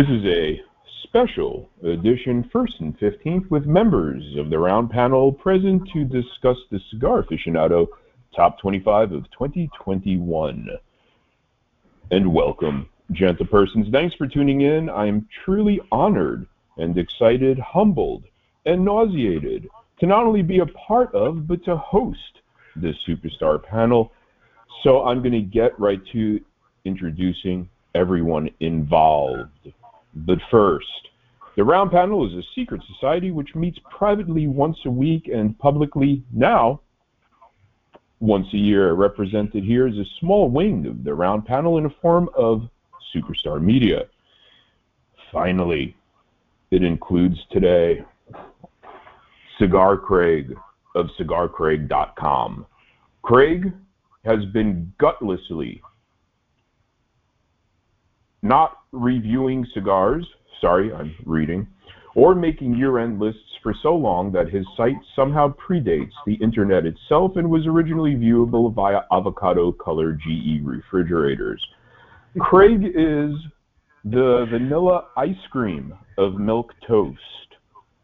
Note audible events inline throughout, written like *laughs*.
This is a special edition, first and 15th, with members of the round panel present to discuss the Cigar Aficionado Top 25 of 2021. And welcome, gentle persons. Thanks for tuning in. I am truly honored and excited, humbled, and nauseated to not only be a part of, but to host this superstar panel. So I'm going to get right to introducing everyone involved. But first, the Round Panel is a secret society which meets privately once a week and publicly now once a year. Represented here is a small wing of the Round Panel in the form of Superstar Media. Finally, it includes today Cigar Craig of cigarcraig.com. Craig has been gutlessly not reviewing cigars, sorry, I'm reading, or making year-end lists for so long that his site somehow predates the internet itself and was originally viewable via avocado-colored GE refrigerators. Craig is the vanilla ice cream of milk toast.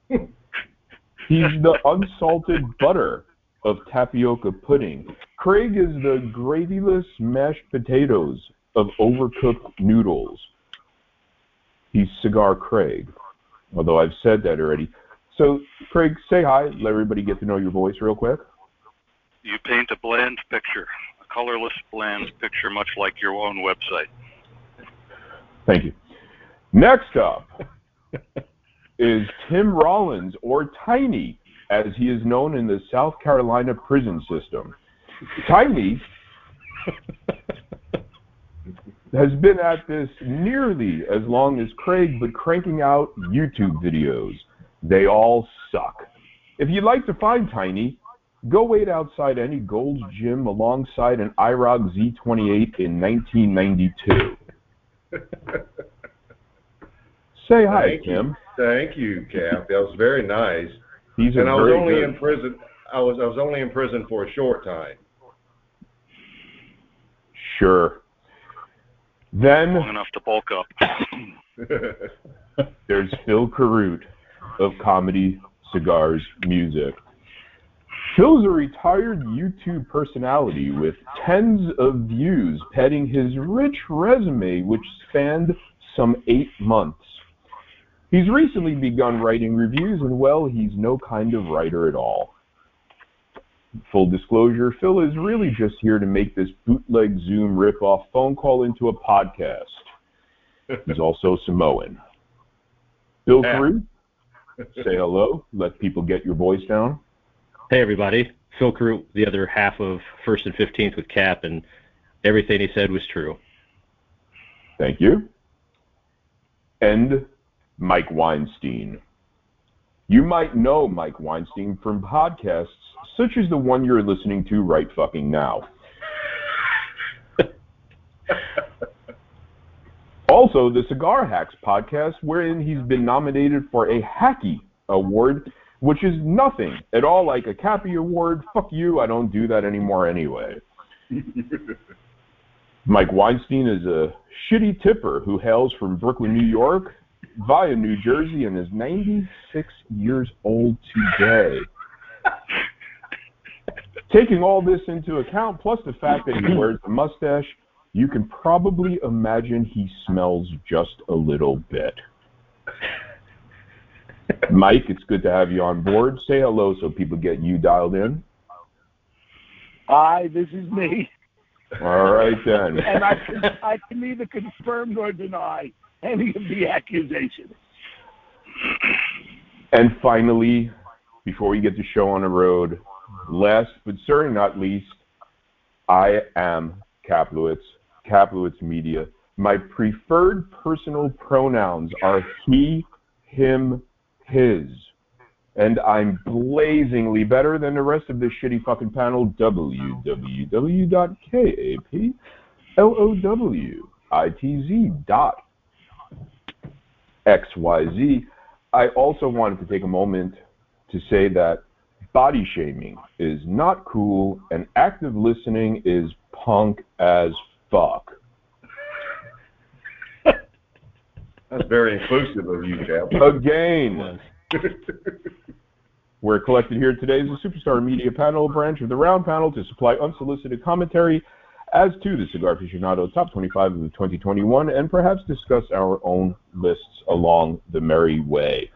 He's the unsalted butter of tapioca pudding. Craig is the gravyless mashed potatoes of overcooked noodles. He's Cigar Craig, although I've said that already. So, Craig, say hi. Let everybody get to know your voice real quick. You paint a bland picture, a colorless, bland picture, much like your own website. Thank you. Next up is Tim Rollins, or Tiny, as he is known in the South Carolina prison system. Tiny has been at this nearly as long as Craig, but cranking out YouTube videos. They all suck. If you'd like to find Tiny, go wait outside any Gold's Gym alongside an IROC Z28 in 1992. *laughs* Say hi, Thank Tim. You. Thank you, Kap. That was very nice. These and I was only good. in prison. I was I was only in prison for a short time. Sure. Then Long enough to bulk up. *coughs* there's Phil Carute of Comedy, Cigars, Music. Phil's a retired YouTube personality with tens of views, petting his rich resume, which spanned some eight months. He's recently begun writing reviews, and well, he's no kind of writer at all. Full disclosure, Phil is really just here to make this bootleg Zoom ripoff phone call into a podcast. *laughs* He's also Samoan. Bill Yeah. Carute, *laughs* say hello. Let people get your voice down. Hey everybody, Phil Carute, the other half of First and Fifteenth with Kap, and everything he said was true. Thank you. And Mike Weinstein. You might know Mike Weinstein from podcasts such as the one you're listening to right fucking now. *laughs* also, the Cigar Hacks podcast, wherein he's been nominated for a Hacky Award, which is nothing at all like a Cappy Award. Fuck you, I don't do that anymore anyway. *laughs* Mike Weinstein is a shitty tipper who hails from Brooklyn, New York, via New Jersey, and is 96 years old today. Taking all this into account, plus the fact that he wears a mustache, you can probably imagine he smells just a little bit. Mike, it's good to have you on board. Say hello so people get you dialed in. Hi, this is me, All right then. and I can, I can neither confirm nor deny any of the accusations. And finally, before we get the show on the road, last but certainly not least, I am Kaplowitz, Kaplowitz Media. My preferred personal pronouns are he, him, his. And I'm blazingly better than the rest of this shitty fucking panel, www.kaplowitz.xyz. I also wanted to take a moment to say that body shaming is not cool and active listening is punk as fuck. That's very inclusive of you, Kap. Again, *laughs* we're collected here today as a Superstar Media Panel branch of the Round Panel to supply unsolicited commentary as to the Cigar Aficionado Top 25 of 2021 and perhaps discuss our own lists along the merry way.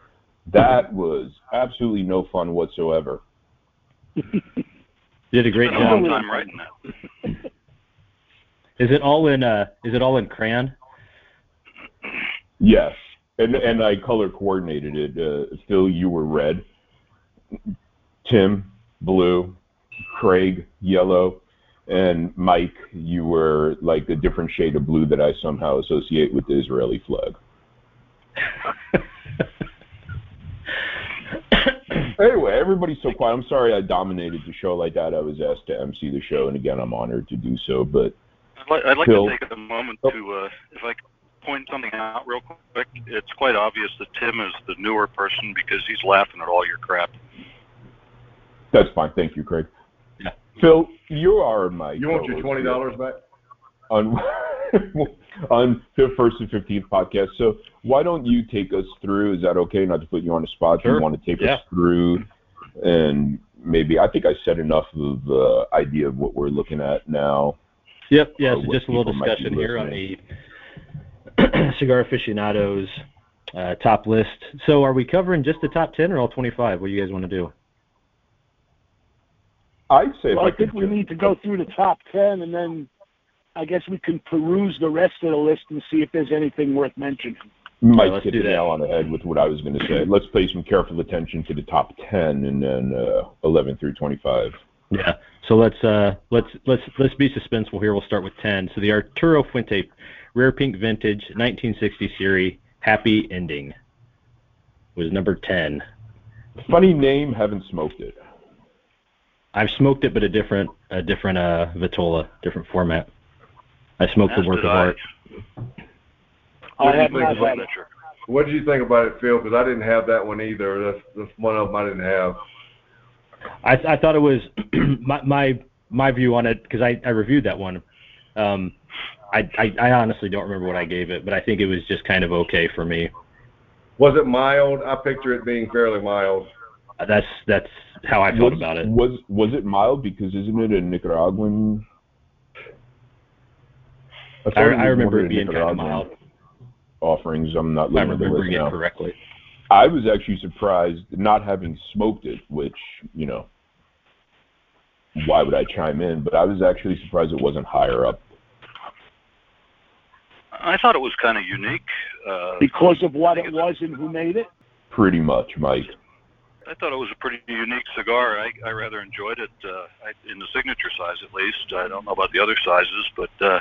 That was absolutely no fun whatsoever. *laughs* Did a great Spent a long job. time writing that. Is it all in uh is it all in crayon? Yes, and and I color coordinated it. Uh, Phil, you were red. Tim, blue. Craig, yellow. And Mike, you were like a different shade of blue that I somehow associate with the Israeli flag. *coughs* Anyway, everybody's so quiet. I'm sorry I dominated the show like that. I was asked to MC the show, and again, I'm honored to do so. But I'd like, I'd like Phil. to take a moment Oh. to, uh, if I could point something out real quick. It's quite obvious that Tim is the newer person because he's laughing at all your crap. that's fine. Thank you, Craig. Yeah. Phil, you are my. You want your twenty dollars back? on *laughs* on the first and fifteenth podcast. So why don't you take us through? Is that okay? Not to put you on the spot. Sure. You want to take Yeah. us through, and maybe I think I said enough of the idea of what we're looking at now. Yep, yeah, so just a little people might be discussion here on the *clears throat* Cigar Aficionados uh, top list. So are we covering just the top 10 or all 25? What do you guys want to do? I'd say Well, if I think we need to go through the top ten, and then I guess we can peruse the rest of the list and see if there's anything worth mentioning. Mike let's hit the nail on the head with what I was going to say. Let's pay some careful attention to the top ten and then uh, eleven through twenty-five. Yeah. So let's uh let's let's let's be suspenseful here. We'll start with 10. So the Arturo Fuente Rare Pink Vintage 1960 series Happy Ending was number 10. Funny name, haven't smoked it. I've smoked it, but a different a different uh Vitola, different format. I smoked As the work of I. art. What do you have think about it. What did you think about it, Phil? Because I didn't have that one either. That's, that's one of them I didn't have. I, I thought it was *clears throat* my my my view on it because I, I reviewed that one. Um, I, I I honestly don't remember what I gave it, but I think it was just kind of okay for me. Was it mild? I picture it being fairly mild. That's that's how I felt was, about it. Was was it mild? Because isn't it a Nicaraguan? I, thought I remember it of the being kind of mild. Offerings. I'm not I'm looking at the list remembering it now. correctly. I was actually surprised not having smoked it, which you know, why would I chime in? But I was actually surprised it wasn't higher up. I thought it was kind of unique. Uh, Because of what it was and who made it. Pretty much, Mike. I thought it was a pretty unique cigar. I, I rather enjoyed it uh, in the signature size, at least. I don't know about the other sizes, but uh,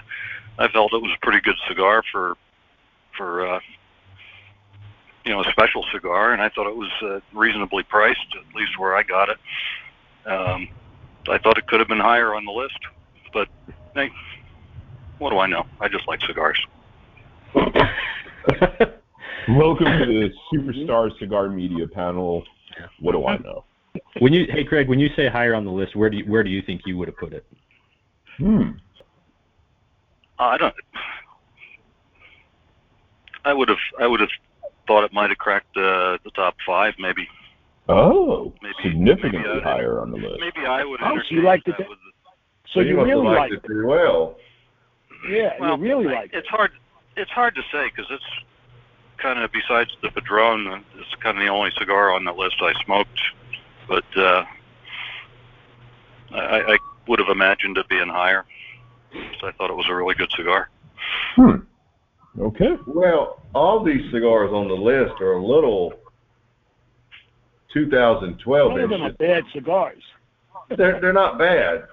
I felt it was a pretty good cigar for for uh, you know a special cigar, and I thought it was uh, reasonably priced, at least where I got it. Um, I thought it could have been higher on the list, but hey, what do I know? I just like cigars. *laughs* Welcome to the Superstar Cigar Media Panel. What do I know? when you hey Craig, when you say higher on the list, where do you, where do you think you would have put it? Hmm. I don't. I would have. I would have thought it might have cracked uh, the top five, maybe. Oh, Maybe- significantly maybe I- higher on the list. Maybe I would. Oh, so you entertain liked it that that- with- So you must have really liked liked it it. pretty well. Yeah, well, you really I- liked it. It's hard. It's hard to say because it's kind of besides the Padron, it's kind of the only cigar on the list I smoked. But uh, I, I would have imagined it being higher. So I thought it was a really good cigar. Hmm. Okay. Well, all these cigars on the list are a little 2012 None of them are ish. bad cigars. They're they're not bad,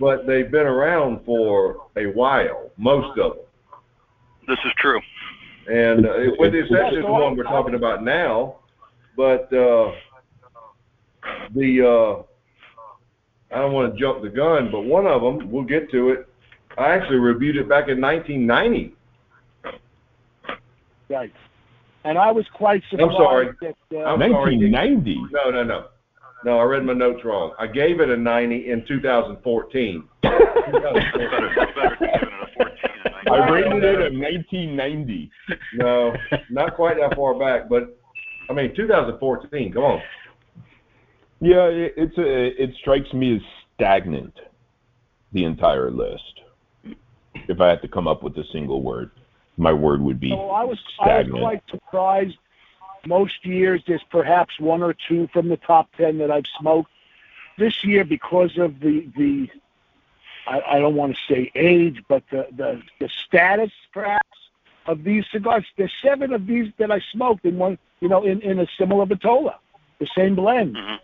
but they've been around for a while. Most of them. This is true. And uh, with the exception of the one we're talking about now, but uh, the uh, I don't want to jump the gun, but one of them, we'll get to it. I actually reviewed it back in 1990. Right. And I was quite surprised. I'm sorry. That, uh, I'm 1990. No, no, no. No, I read my notes wrong. I gave it a 90 in 2014. *laughs* 2014. *laughs* I rated it in 1990. No, not quite that far back, but I mean 2014. Come on. Yeah, it, it's a, it strikes me as stagnant. The entire list. If I had to come up with a single word, my word would be So I was I was stagnant. quite surprised. Most years there's perhaps one or two from the top ten that I've smoked. This year, because of the the I, I don't want to say age, but the, the the status perhaps of these cigars. There's seven of these that I smoked in one, you know, in, in a similar Vitola, the same blend. Mhm.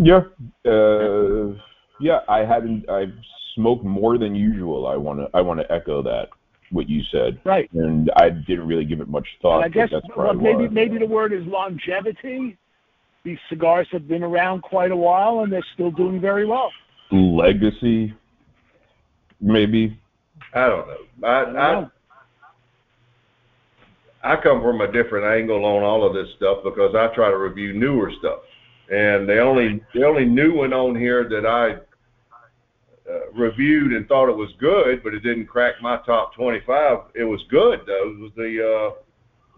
Yeah, uh, yeah. I haven't. I've smoked more than usual. I want to. I want to echo that what you said, Right. and I didn't really give it much thought. And I guess that's well, maybe why. maybe the word is longevity. These cigars have been around quite a while, and they're still doing very well. Legacy, maybe. I don't know. I I don't I, know. I come from a different angle on all of this stuff because I try to review newer stuff, and the only the only new one on here that I uh, reviewed and thought it was good, but it didn't crack my top 25. It was good though. It was the uh,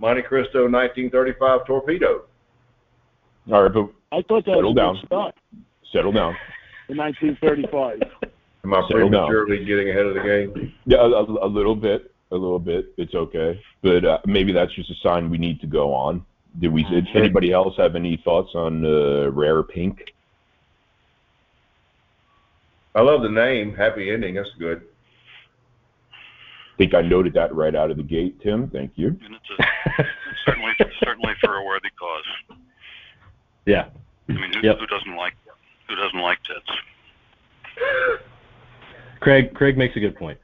Montecristo 1935 Torpedo. All right, but I thought that Settle was a down. good start settle down. In 1935. *laughs* Am I Settle down. prematurely getting ahead of the game? Yeah, a, a, a little bit, a little bit. It's okay, but uh, maybe that's just a sign we need to go on. Did we? Did anybody else have any thoughts on uh, Rare Pink? I love the name. Happy ending. That's good. I think I noted that right out of the gate, Tim. Thank you. And it's, a, certainly certainly for a worthy cause. *laughs* Yeah. I mean, who, Yep. who doesn't like who doesn't like tits? Craig Craig makes a good point.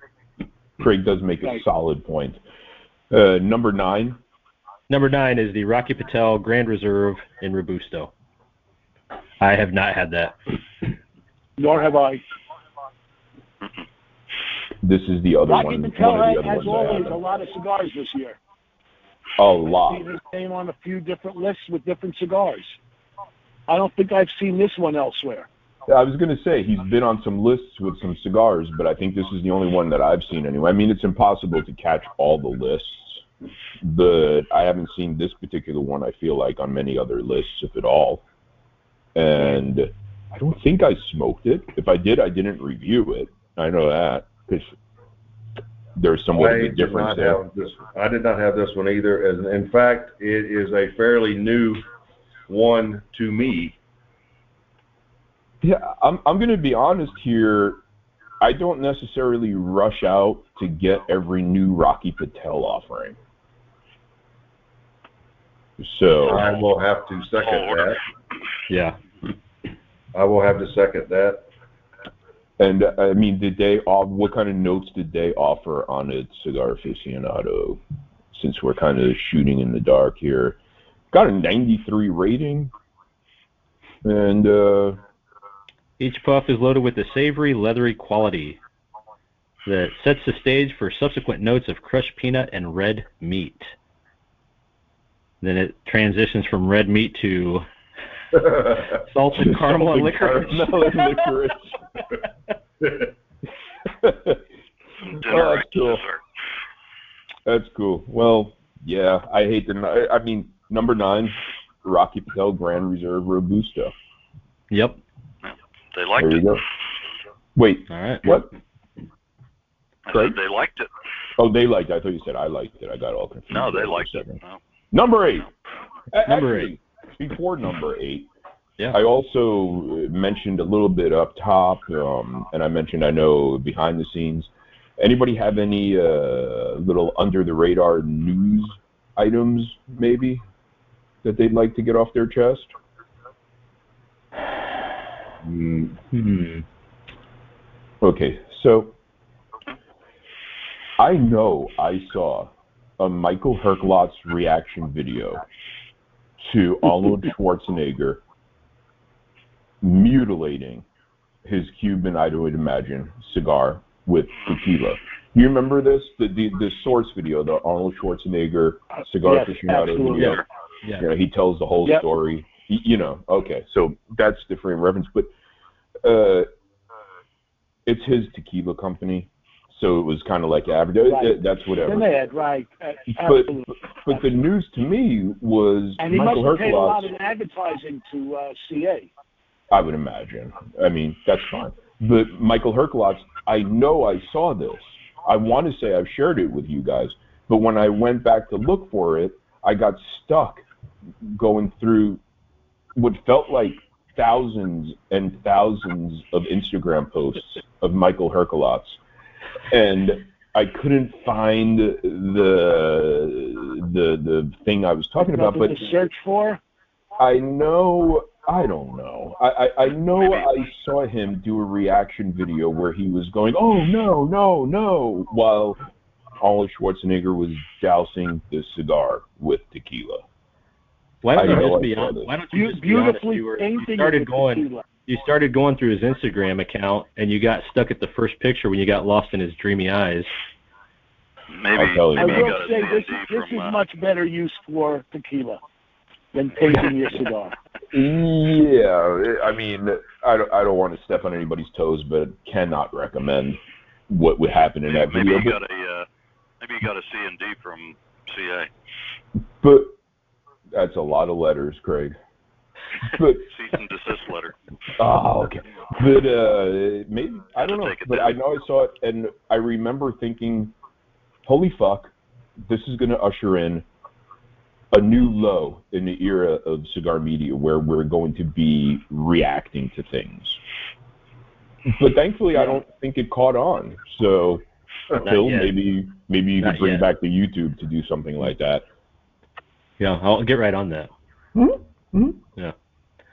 Craig does make a solid point. Uh, number nine, Number nine is the Rocky Patel Grand Reserve in Robusto. I have not had that. Nor have I. *laughs* this is the other Rocky one. Patel one of the has, other has always a lot of cigars this year. A I've lot. seen his name on a few different lists with different cigars. I don't think I've seen this one elsewhere. I was going to say he's been on some lists with some cigars, but I think this is the only one that I've seen anyway. I mean, it's impossible to catch all the lists, but I haven't seen this particular one. I feel like on many other lists, if at all. And I don't think I smoked it. If I did, I didn't review it. I know that because there's somewhat of I a did difference not there. this. I did not have this one either. As in fact, it is a fairly new one to me. Yeah, I'm I'm going to be honest here. I don't necessarily rush out to get every new Rocky Patel offering. So I will have to second Tall that. Yeah. I will have to second that. And I mean, did they off? What kind of notes did they offer on its cigar aficionado? Since we're kind of shooting in the dark here, got a 93 rating, and uh, Each puff is loaded with a savory, leathery quality that sets the stage for subsequent notes of crushed peanut and red meat. Then it transitions from red meat to *laughs* salted caramel and licorice. Caramel and licorice. Oh, *laughs* *laughs* that's cool. That's cool. Well, yeah, I hate the. I I mean, number nine, Rocky Patel Grand Reserve Robusto. Yep. They liked There you it. go. Wait, All right. what? I Craig? they liked it. Oh, they liked. It. I thought you said I liked it. I got all confused. No, they for a liked it. No. Number eight. A- Number actually, Before number eight, Yeah. I also uh, mentioned a little bit up top, um, and I mentioned I know behind the scenes. Anybody have any uh, little under the radar news items, maybe, that they'd like to get off their chest? Mm, Hmm. Okay, so I know I saw a Michael Herklots reaction video to Arnold *laughs* Schwarzenegger mutilating his Cuban, I would imagine, cigar with tequila. You remember this? The the, the source video, the Arnold Schwarzenegger cigar fishing out of the. Yes, aficionado absolutely. video. Yeah. You know, he tells the whole Yep. story. You know, okay, so that's the frame reference. But uh, it's his tequila company, so it was kind of like average. Right. That's whatever. Then they had right. uh, But but the news to me was And he Michael must have paid a lot in advertising to uh, CA. I would imagine. I mean, that's fine. But Michael Herklots, I know I saw this. I want to say I've shared it with you guys, but when I went back to look for it, I got stuck going through what felt like thousands and thousands of Instagram posts of Michael Herklots, and I couldn't find the the the thing I was talking about. But search for. I know. I don't know. I, I, I know I saw him do a reaction video where he was going, "Oh no, no, no," while Arnold Schwarzenegger was dousing the cigar with tequila. Why don't I you just I be saw honest? this. Why don't you just be honest? beautifully You, were, you started going. You started going through his Instagram account, and you got stuck at the first picture when you got lost in his dreamy eyes. Maybe, I'll tell you. I maybe you will got a say this, this from, is uh, much better use for tequila than painting your *laughs* cigar. Yeah, I mean, I don't, I don't want to step on anybody's toes, but cannot recommend what would happen in that video. maybe you got a uh, maybe you got a C and D from CA. but that's a lot of letters, Craig. *laughs* But Cease and desist letter. Oh, okay. But uh, maybe I don't know. But down. I know I saw it, and I remember thinking, "Holy fuck, this is going to usher in a new low in the era of cigar media, where we're going to be reacting to things." But thankfully, I don't think it caught on. So, Phil, maybe maybe you Not could bring yet. back the YouTube to do something like that. Yeah, I'll get right on that. Hmm? Hmm? Yeah.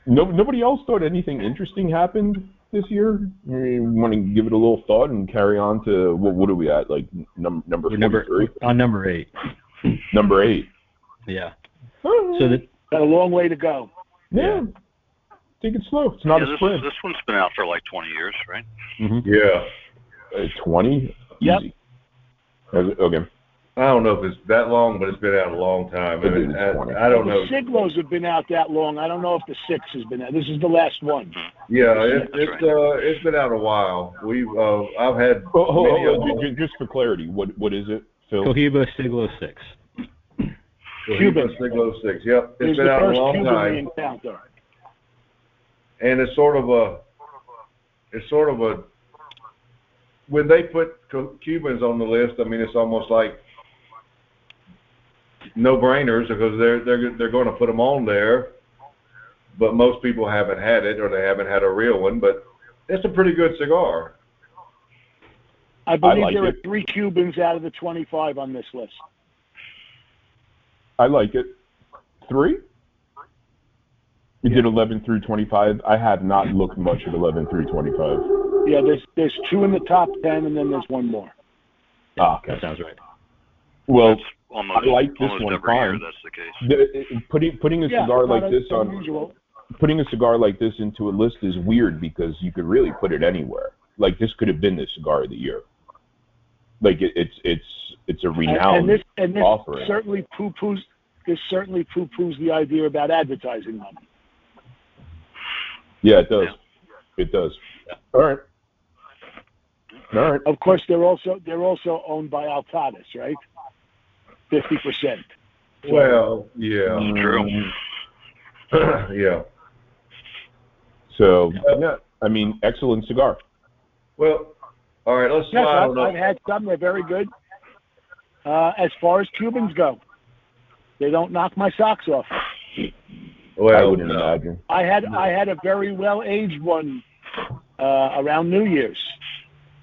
No, nobody else thought anything interesting happened this year. You want to give it a little thought and carry on to what? What are we at? Like num- number We're number on number eight. *laughs* number eight. Yeah. So that Got a long way to go. yeah, take it slow. It's not yeah, a this, sprint. this one's been out for like 20 years, right? Yeah. Uh, Twenty. Yep. Easy. Okay. I don't know if it's that long, but it's been out a long time. I, mean, I, I don't know. the know. Siglos have been out that long. I don't know if the six has been out. This is the last one. Yeah, it, That's it's uh, it's been out a while. We've uh, I've had Oh, hold, many hold, of hold, just for clarity, what what is it, Phil? Cohiba Siglo Six. Cuban. Siglo Six. Yep, It was it's been out a long Cuban time, encountered. and it's sort of a, it's sort of a. When they put Cubans on the list, I mean, it's almost like no brainers because they're they're they're going to put them on there. But most people haven't had it, or they haven't had a real one. But it's a pretty good cigar. I believe like there it. are three Cubans out of the 25 on this list. I like it. Three. You did eleven through twenty-five. I have not looked much at eleven through twenty-five. Yeah, there's there's two in the top 10, and then there's one more. Ah, okay. That sounds right. Well, almost, I like this almost one every year fine. that's the case. the, putting putting a Yeah, cigar like this on unusual. putting a cigar like this into a list is weird because you could really put it anywhere. Like this could have been the cigar of the year. Like it, it's it's it's a And, renowned and this and this offering. certainly poo-poos this certainly poo-poos the idea about advertising money. Yeah, it does. It does. All right. All right. Of course, they're also they're also owned by Altadis, right? Fifty percent. Well, yeah, True. *clears throat* yeah. So yeah, I mean, excellent cigar. Well, all right. Let's Yes, I've, I've had some. They're very good. Uh, as far as Cubans go, they don't knock my socks off. Well, I wouldn't no. imagine. I had I had a very well aged one uh, around New Year's.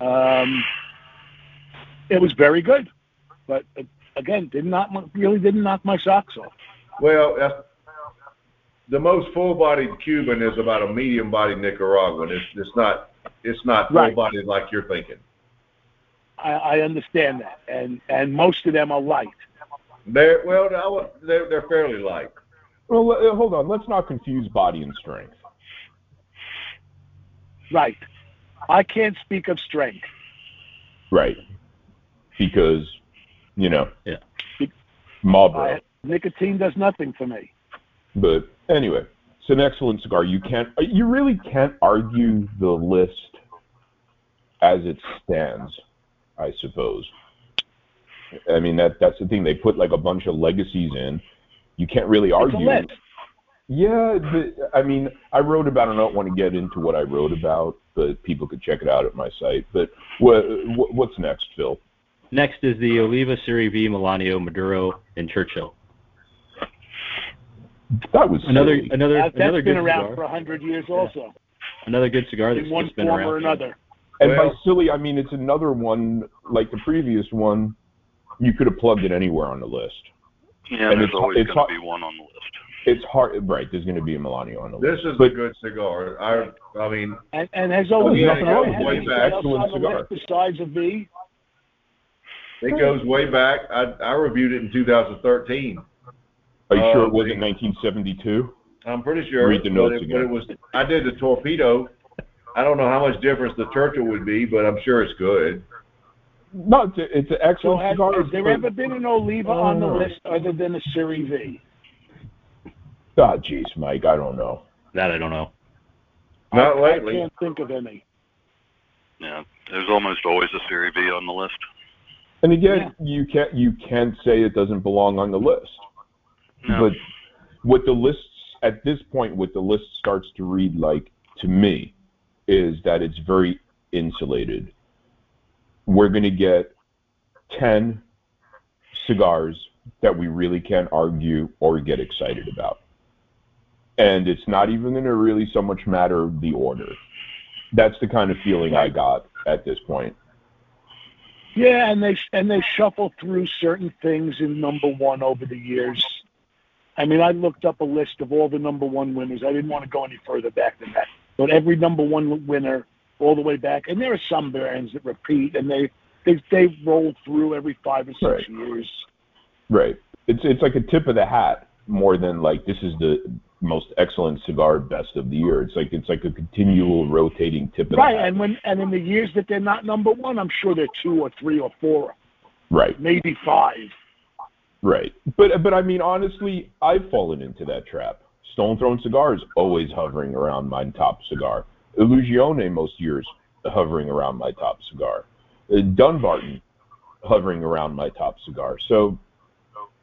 Um, it was very good, but uh, again, did not really didn't knock my socks off. Well, that's, the most full-bodied Cuban is about a medium-bodied Nicaraguan. It's it's not it's not Right. full-bodied like you're thinking. I, I understand that, and and most of them are light. They're well, they're they're fairly light. Well, uh, hold on. Let's not confuse body and strength. Right. I can't speak of strength. Right. Because, you know, Yeah. Marlboro. I, nicotine does nothing for me. But anyway, it's an excellent cigar. You can't, you really can't argue the list as it stands. I suppose. I mean that that's the thing. They put like a bunch of legacies in. You can't really It's a argue. list. Yeah, the, I mean, I wrote about. I don't want to get into what I wrote about, but people could check it out at my site. But what, what's next, Phil? Next is the Oliva Serie V Melanio Maduro and Churchill. That was Another silly. another That, another has been good around cigar. for a hundred years also, Another good cigar that's in one just been form around. or another. And by silly, I mean it's another one like the previous one. You could have plugged it anywhere on the list. Yeah, And there's it's- always it's going hard- to be one on the list. It's hard, right? There's going to be a Melanio on the list. This list. is a good cigar. I I mean, And, and has Oh, always yeah, been it goes has way back. else on the Excellent list besides a V. it goes way back. I I reviewed it in 2013. are you sure uh, it wasn't 1972? I'm pretty sure. Read the but notes it, again. But it was. I did the torpedo. I don't know how much difference the Churchill would be, but I'm sure it's good. No, it's, a, it's an So excellent has, cigar. has there but- ever been an Oliva on the Oh. list other than a Serie V? Ah, jeez, Mike, I don't know. That I don't know. Not I, lately. I can't think of any. Yeah, there's almost always a Series V on the list. And again, you can't you can't say it doesn't belong on the list. No. But what the lists at this point, what the list starts to read like to me, is that it's very insulated. We're going to get ten cigars that we really can't argue or get excited about, and it's not even going to really so much matter the order. That's the kind of feeling I got at this point. Yeah, and they and they shuffle through certain things in number one over the years. I mean, I looked up a list of all the number one winners. I didn't want to go any further back than that. But every number one winner, all the way back, and there are some brands that repeat, and they they they roll through every five or six Right. years. Right. It's it's like a tip of the hat more than like this is the most excellent cigar best of the year. It's like it's like a continual rotating tip of Right, and when and in the years that they're not number one, I'm sure they're two or three or four, right. maybe five. Right. But but I mean honestly, I've fallen into that trap. Stolen Throne cigars always hovering around my top cigar. Illusione most years hovering around my top cigar. Uh, Dunbarton hovering around my top cigar. So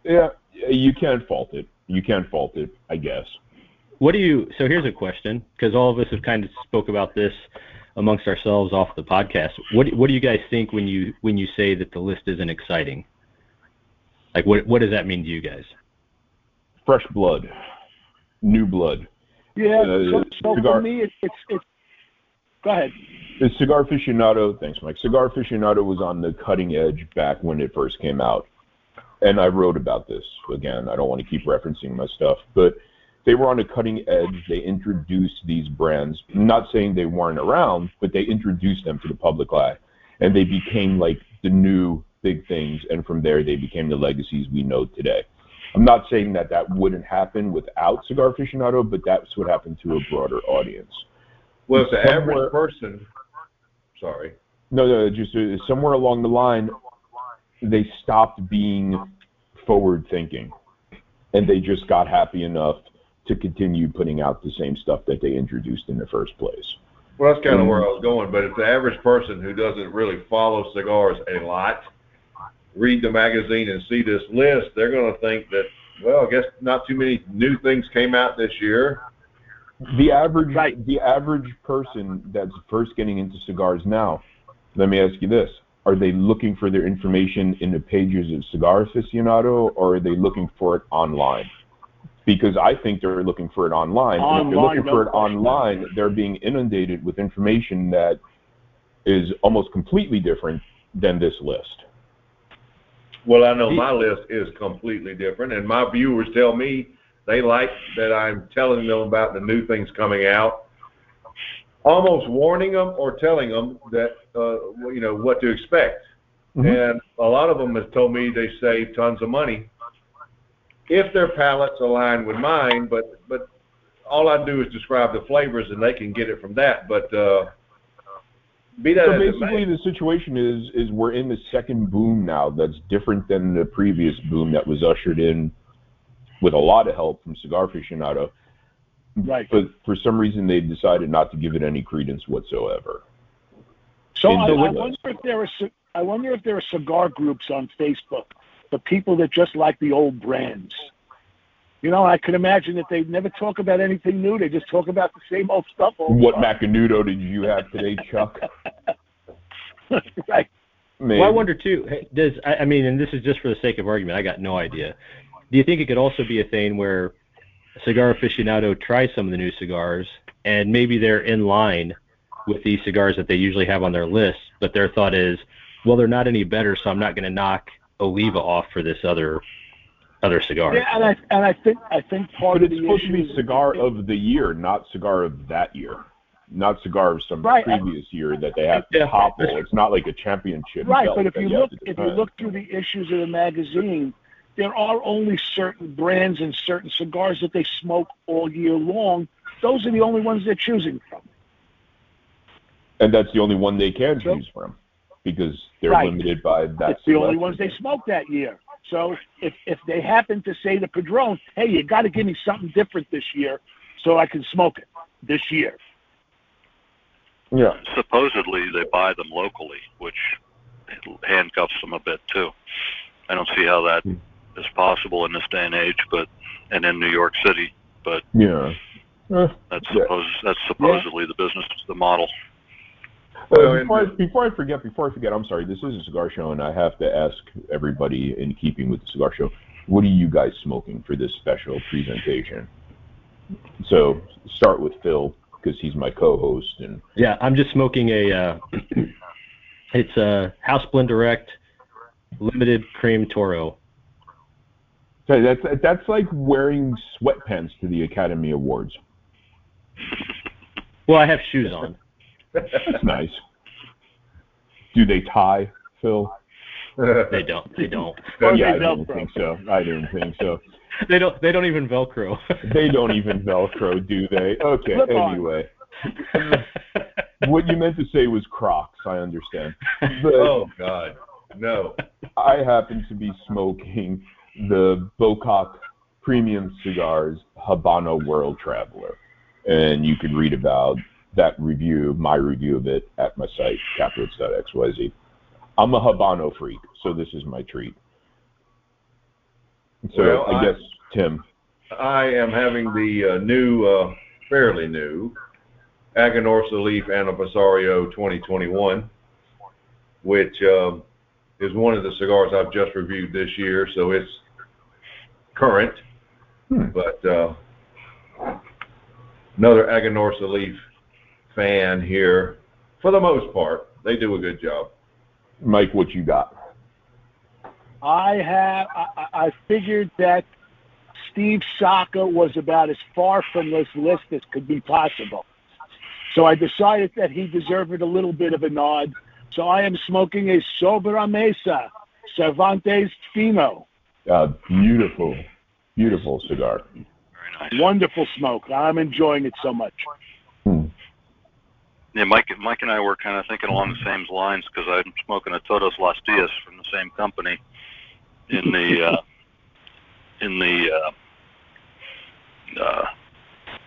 yeah, you can't fault it. You can't fault it, I guess. What do you? So here's a question, because all of us have kind of spoke about this amongst ourselves off the podcast. What What do you guys think when you when you say that the list isn't exciting? Like, what what does that mean to you guys? Fresh blood. New blood. Yeah, Uh, so, so for me, it's it's it's. Go ahead. The Cigar Aficionado, thanks, Mike. Cigar Aficionado was on the cutting edge back when it first came out. And I wrote about this. Again, I don't want to keep referencing my stuff, but they were on a cutting edge. They introduced these brands, I'm not saying they weren't around, but they introduced them to the public eye. And they became like the new big things. And from there, they became the legacies we know today. I'm not saying that that wouldn't happen without Cigar Aficionado, but that's what happened to a broader audience. Well, if the average person, sorry, No, no, just uh, somewhere along the line, they stopped being forward thinking, and they just got happy enough to continue putting out the same stuff that they introduced in the first place. well, that's kind of mm-hmm. where I was going. But if the average person who doesn't really follow cigars a lot read the magazine and see this list, they're going to think that, well, I guess not too many new things came out this year. The average, Right. the average person that's first getting into cigars now, let me ask you this: Are they looking for their information in the pages of Cigar Aficionado, or are they looking for it online? Because I think they're looking for it online. and if Online, they're looking no for it question. online, they're being inundated with information that is almost completely different than this list. Well, I know my list is completely different, and my viewers tell me they like that I'm telling them about the new things coming out, almost warning them or telling them that uh, you know what to expect. Mhm. And a lot of them have told me they save tons of money if their palates align with mine. But but all I do is describe the flavors, and they can get it from that. But uh, be that So as basically, the situation is is we're in the second boom now. That's different than the previous boom that was ushered in with a lot of help from Cigar Aficionado. Right. But for some reason, they decided not to give it any credence whatsoever. So I, I wonder if there are I wonder if there are cigar groups on Facebook for people that just like the old brands. You know, I could imagine that they never talk about anything new. They just talk about the same old stuff. All the What time. Macanudo did you have today, Chuck? *laughs* right. Maybe. Well, I wonder too. Does I, I mean, and this is just for the sake of argument. I got no idea. Do you think it could also be a thing where a cigar aficionado tries some of the new cigars, and maybe they're in line with these cigars that they usually have on their list, but their thought is, well, they're not any better, so I'm not going to knock Oliva off for this other other cigar. Yeah, and I and I think I think part But of it's the supposed to be cigar of the year, not cigar of that year. Not cigar of some Right. previous year that they have to Yeah. topple. It's not like a championship. Right, belt but if that you look if you look through the issues of the magazine, there are only certain brands and certain cigars that they smoke all year long. Those are the only ones they're choosing from. and that's the only one they can So- choose from because they're Right. limited by that. It's the only ones they smoke that year. So if if they happen to say to Padron, "Hey, you got to give me something different this year, so I can smoke it this year," Yeah. Supposedly they buy them locally, which handcuffs them a bit too. I don't see how that Hmm. possible in this day and age, but and in New York City, but Yeah. Eh, that's Yeah. that's supposedly the business, the model. Well, Uh, and before, I, before I forget, before I forget, I'm sorry. This is a cigar show, and I have to ask everybody in keeping with the cigar show, what are you guys smoking for this special presentation? So start with Phil because he's my co-host, and Yeah, I'm just smoking a. Uh, *clears throat* it's a House Blend Direct Limited Cream Toro. so that's that's like wearing sweatpants to the Academy Awards. Well, I have shoes on. That's *laughs* nice. Do they tie, Phil? They don't. They don't. *laughs* Or yeah, they I don't think so. I don't think so. *laughs* They don't. They don't even Velcro. They don't even Velcro, do they? Okay. Flip. Anyway, what you meant to say was Crocs. I understand. But oh God, no. I happen to be smoking the Bocock Premium Cigars Habano World Traveler, and you can read about that review, my review of it, at my site kaplowitz.xyz. I'm a Habano freak, so this is my treat. So Well, I, I- guess Tim. I am having the uh, new, uh, fairly new, Aganorsa Leaf Anniversario 2021, which um, is one of the cigars I've just reviewed this year, so it's current. Hmm. But uh, another Aganorsa Leaf fan here, for the most part, they do a good job. Mike, what you got? I have I, I I figured that Steve Saka was about as far from this list as could be possible. So I decided that he deserved a little bit of a nod. So I am smoking a Sobremesa Cervantes Fino. Uh, beautiful, beautiful cigar. Very nice. Wonderful smoke. I'm enjoying it so much. Yeah, Mike, Mike and I were kind of thinking along the same lines because I'm smoking a Todos Las Dias from the same company in the uh, in the uh, uh,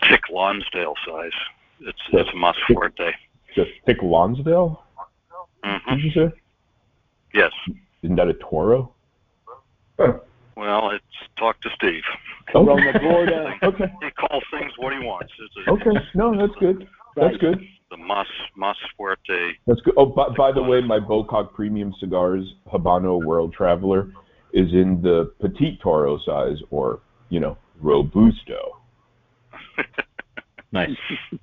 thick Lonsdale size. It's it's a Mas Fuerte. The thick Lonsdale, hmm did you say? Yes. Isn't that a Toro? Well, it's talk to Steve. Corona Gorda. Okay. He calls things what he wants. It's a, Okay. No, that's good. That's good. The Mas Mas Fuerte. That's good. Oh, by, by the way, my Bocock Premium Cigars Habano World Traveler is in the Petite Toro size, or you know, Robusto. *laughs* nice.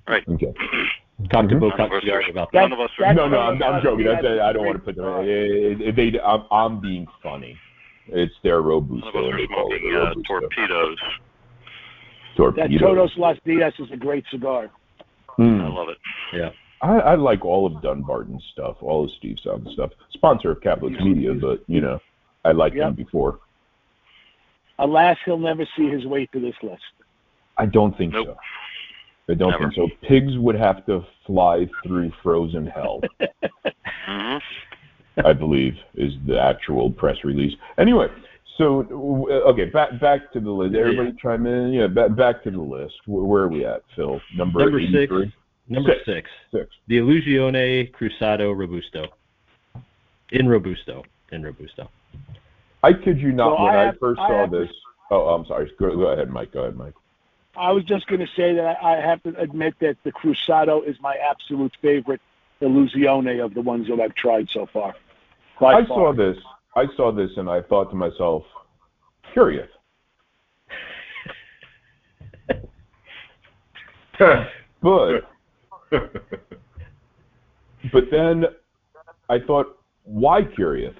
Right. Okay. *clears throat* Talk to Mhm. Bo None of us Cigars are- about None that. of us are. No, no, I'm, I'm joking. That's, that's I don't want to put them. They, I'm, I'm being funny. It's their robusto. None of Robusto. us are They smoking a uh, Robusto. torpedoes. That Torpedo. Todos Las Dias is a great cigar. Hmm. I love it. I, I like all of Dunbarton's stuff, all of Steve Sutton's stuff. Sponsor of Kaplowitz Media, but you know, I liked Yep. them before. Alas, he'll never see his way to this list. I don't think Nope. so. I don't Never. think so. Pigs would have to fly through frozen hell. *laughs* hmm I believe is the actual press release. Anyway, so okay, back back to the list. Everybody chime in. Yeah, back back to the list. Where, where are we at, Phil? Number, Number six. Number Six. six. Six. The Illusione Cruzado Robusto. in Robusto. In Robusto. I kid you not. So when I I, have- first I saw have this, oh, I'm sorry. Go, go ahead, Mike. Go ahead, Mike. I was just going to say that I have to admit that the Cruzado is my absolute favorite Illusione of the ones that I've tried so far. I far. saw this. I saw this, and I thought to myself, curious. *laughs* But but then I thought, why curious?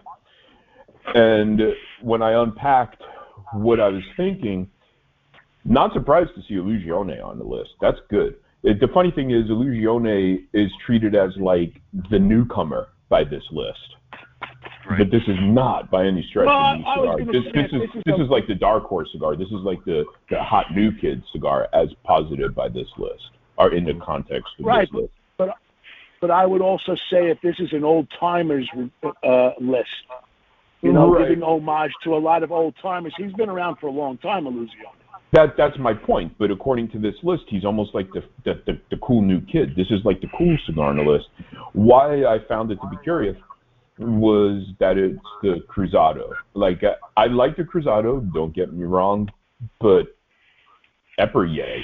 And when I unpacked what I was thinking, not surprised to see Illusione on the list. That's good. It, the funny thing is, Illusione is treated as like the newcomer by this list. Right. But this is not by any stretch Well, I- I cigar. This, this is this is this a- is like the dark horse cigar. This is like the, the hot new kid cigar as posited by this list, or in the context of Right. this list. But but I would also say if this is an old timers uh, list, you know, Right. giving homage to a lot of old timers. He's been around for a long time, Illusione. That that's my point. But according to this list, he's almost like the the, the the cool new kid. This is like the cool cigar on the list. Why I found it to be curious was that it's the Cruzado. Like I, I like the Cruzado. Don't get me wrong, but Epernay.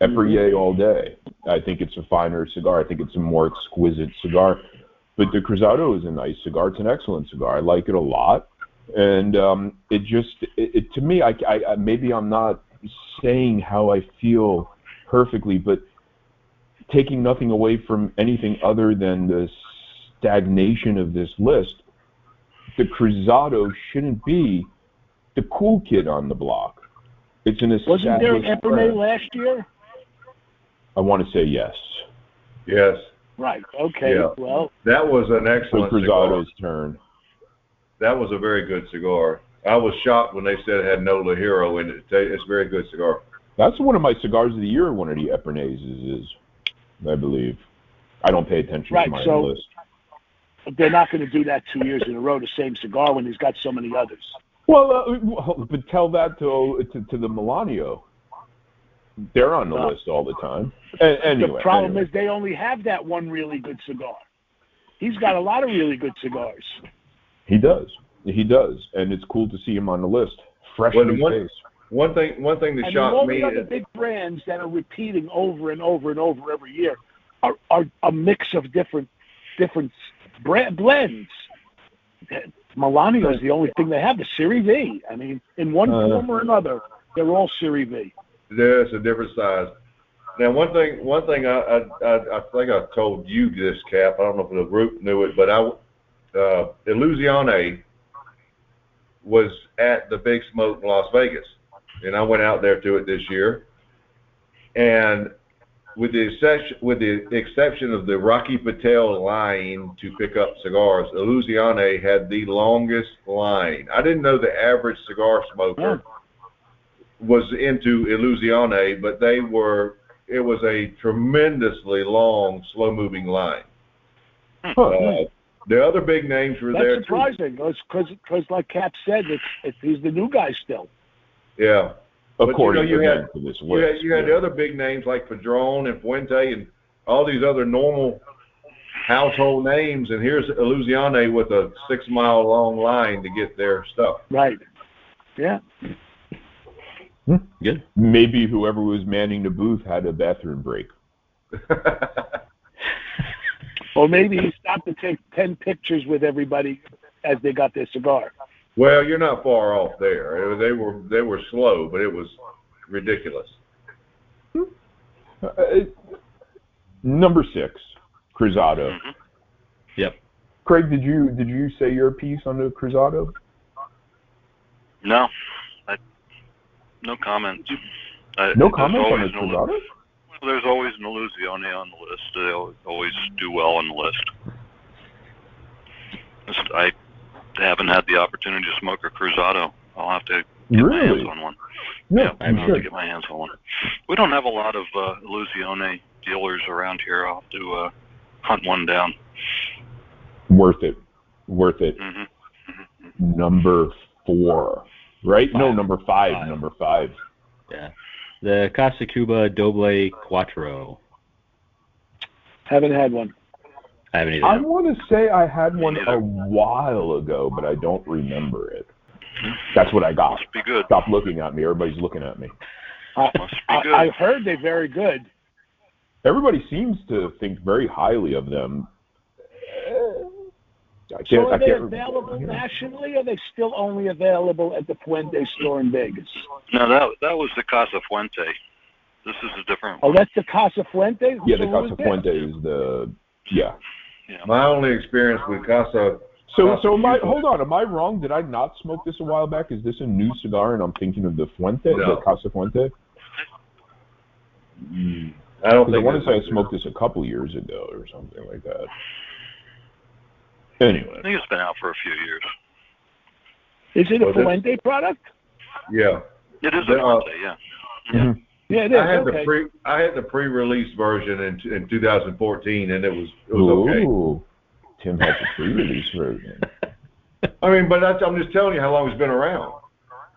Epernay all day. I think it's a finer cigar. I think it's a more exquisite cigar. But the Cruzado is a nice cigar. It's an excellent cigar. I like it a lot and um, it just it, it, to me I, I, I maybe I'm not saying how I feel perfectly, but taking nothing away from anything other than the stagnation of this list, the Cruzado shouldn't be the cool kid on the block. It's an established Wasn't there an Epernay last year? I want to say yes. yes, Right. Okay. Yeah. Well, that was an So excellent cigar. Cruzado's turn. That was a very good cigar. I was shocked when they said it had no ligero in it. It's a very good cigar. That's one of my cigars of the year. One of the Epernay's is, is I believe. I don't pay attention Right, to my so- own list. they're not going to do that two years in a row, the same cigar, when he's got so many others. Well, uh, but tell that to to, to the Melanio. They're on the Uh, list all the time. A- anyway, the problem anyway. is they only have that one really good cigar. He's got a lot of really good cigars. he does. He does, and it's cool to see him on the list. Fresh Well, new the one- face. One thing, one thing that I mean, shocked all me the other is big brands that are repeating over and over and over every year are, are a mix of different different brand blends. Melanio is the only thing they have, the Series V. I mean, in one Uh. form or another, they're all Series V. there's a different size. Now, one thing, one thing I, I, I, I think I told you this, Kap. I don't know if the group knew it, but I, uh, Illusione was at the Big Smoke in Las Vegas, and I went out there to it this year. And with the exception, with the exception of the Rocky Patel line to pick up cigars, Illusione had the longest line. I didn't know the average cigar smoker was into Illusione, but they were. It was a tremendously long, slow-moving line. Huh. Uh, the other big names were there That's surprising, because like Kap said, it's, it's he's the new guy still. Yeah. But, you know, you had- them, to this You had, you had the other big names like Padron and Fuente and all these other normal household names, and here's Illusione with a six-mile long line to get their stuff. Right. Yeah. Hmm, good. Maybe whoever was manning the booth had a bathroom break. *laughs* Or maybe he stopped to take ten pictures with everybody as they got their cigar. Well, you're not far off there. They were they were slow, but it was ridiculous. Uh, number six, Cruzado. Mhm. Yep. Craig, did you did you say your piece on the Cruzado? No, I, no comment. I, No there's comments on the always an Illu- Cruzado. There's always an Illusione on the list. They always do well on the list. I haven't had the opportunity to smoke a Cruzado. I'll have to get my hands on one. No, yeah, I'm I'll have to get my hands on one. We don't have a lot of uh, Illusione dealers around here. I'll have to uh, hunt one down. Worth it. Worth it. hmm Number four. Right? No, number five. Five. Number five. Yeah. The Casa Cuba Doble Cuatro. Haven't had one. I haven't either. I want to say I had one a while ago, but I don't remember it. That's what I got. Must be good. Stop looking at me. Everybody's looking at me. I, Must be I, good. I've heard they're very good. Everybody seems to think very highly of them. I can't. So I are they can't available yeah. nationally, or are they still only available at the Fuente store in Vegas? No, that that was the Casa Fuente. This is a different Oh, one. that's the Casa Fuente? Yeah, So the who is Casa? Fuente is the yeah. My only experience with Casa. So Casa so am I? Hold on. Am I wrong? Did I not smoke this a while back? Is this a new cigar and I'm thinking of the Fuente, No. the Casa Fuente? Mm, I don't Because I want to say I smoked this a couple years ago or something like that. Anyway, I think it's been out for a few years. Is it a Was? Fuente product? Yeah. It is a Fuente, yeah. Mhm. Yeah, it is. I had okay. the pre I had the pre-release version in in 2014, and it was it was okay. Ooh, Tim has a pre-release version. *laughs* I mean, but that's, I'm just telling you how long it's been around.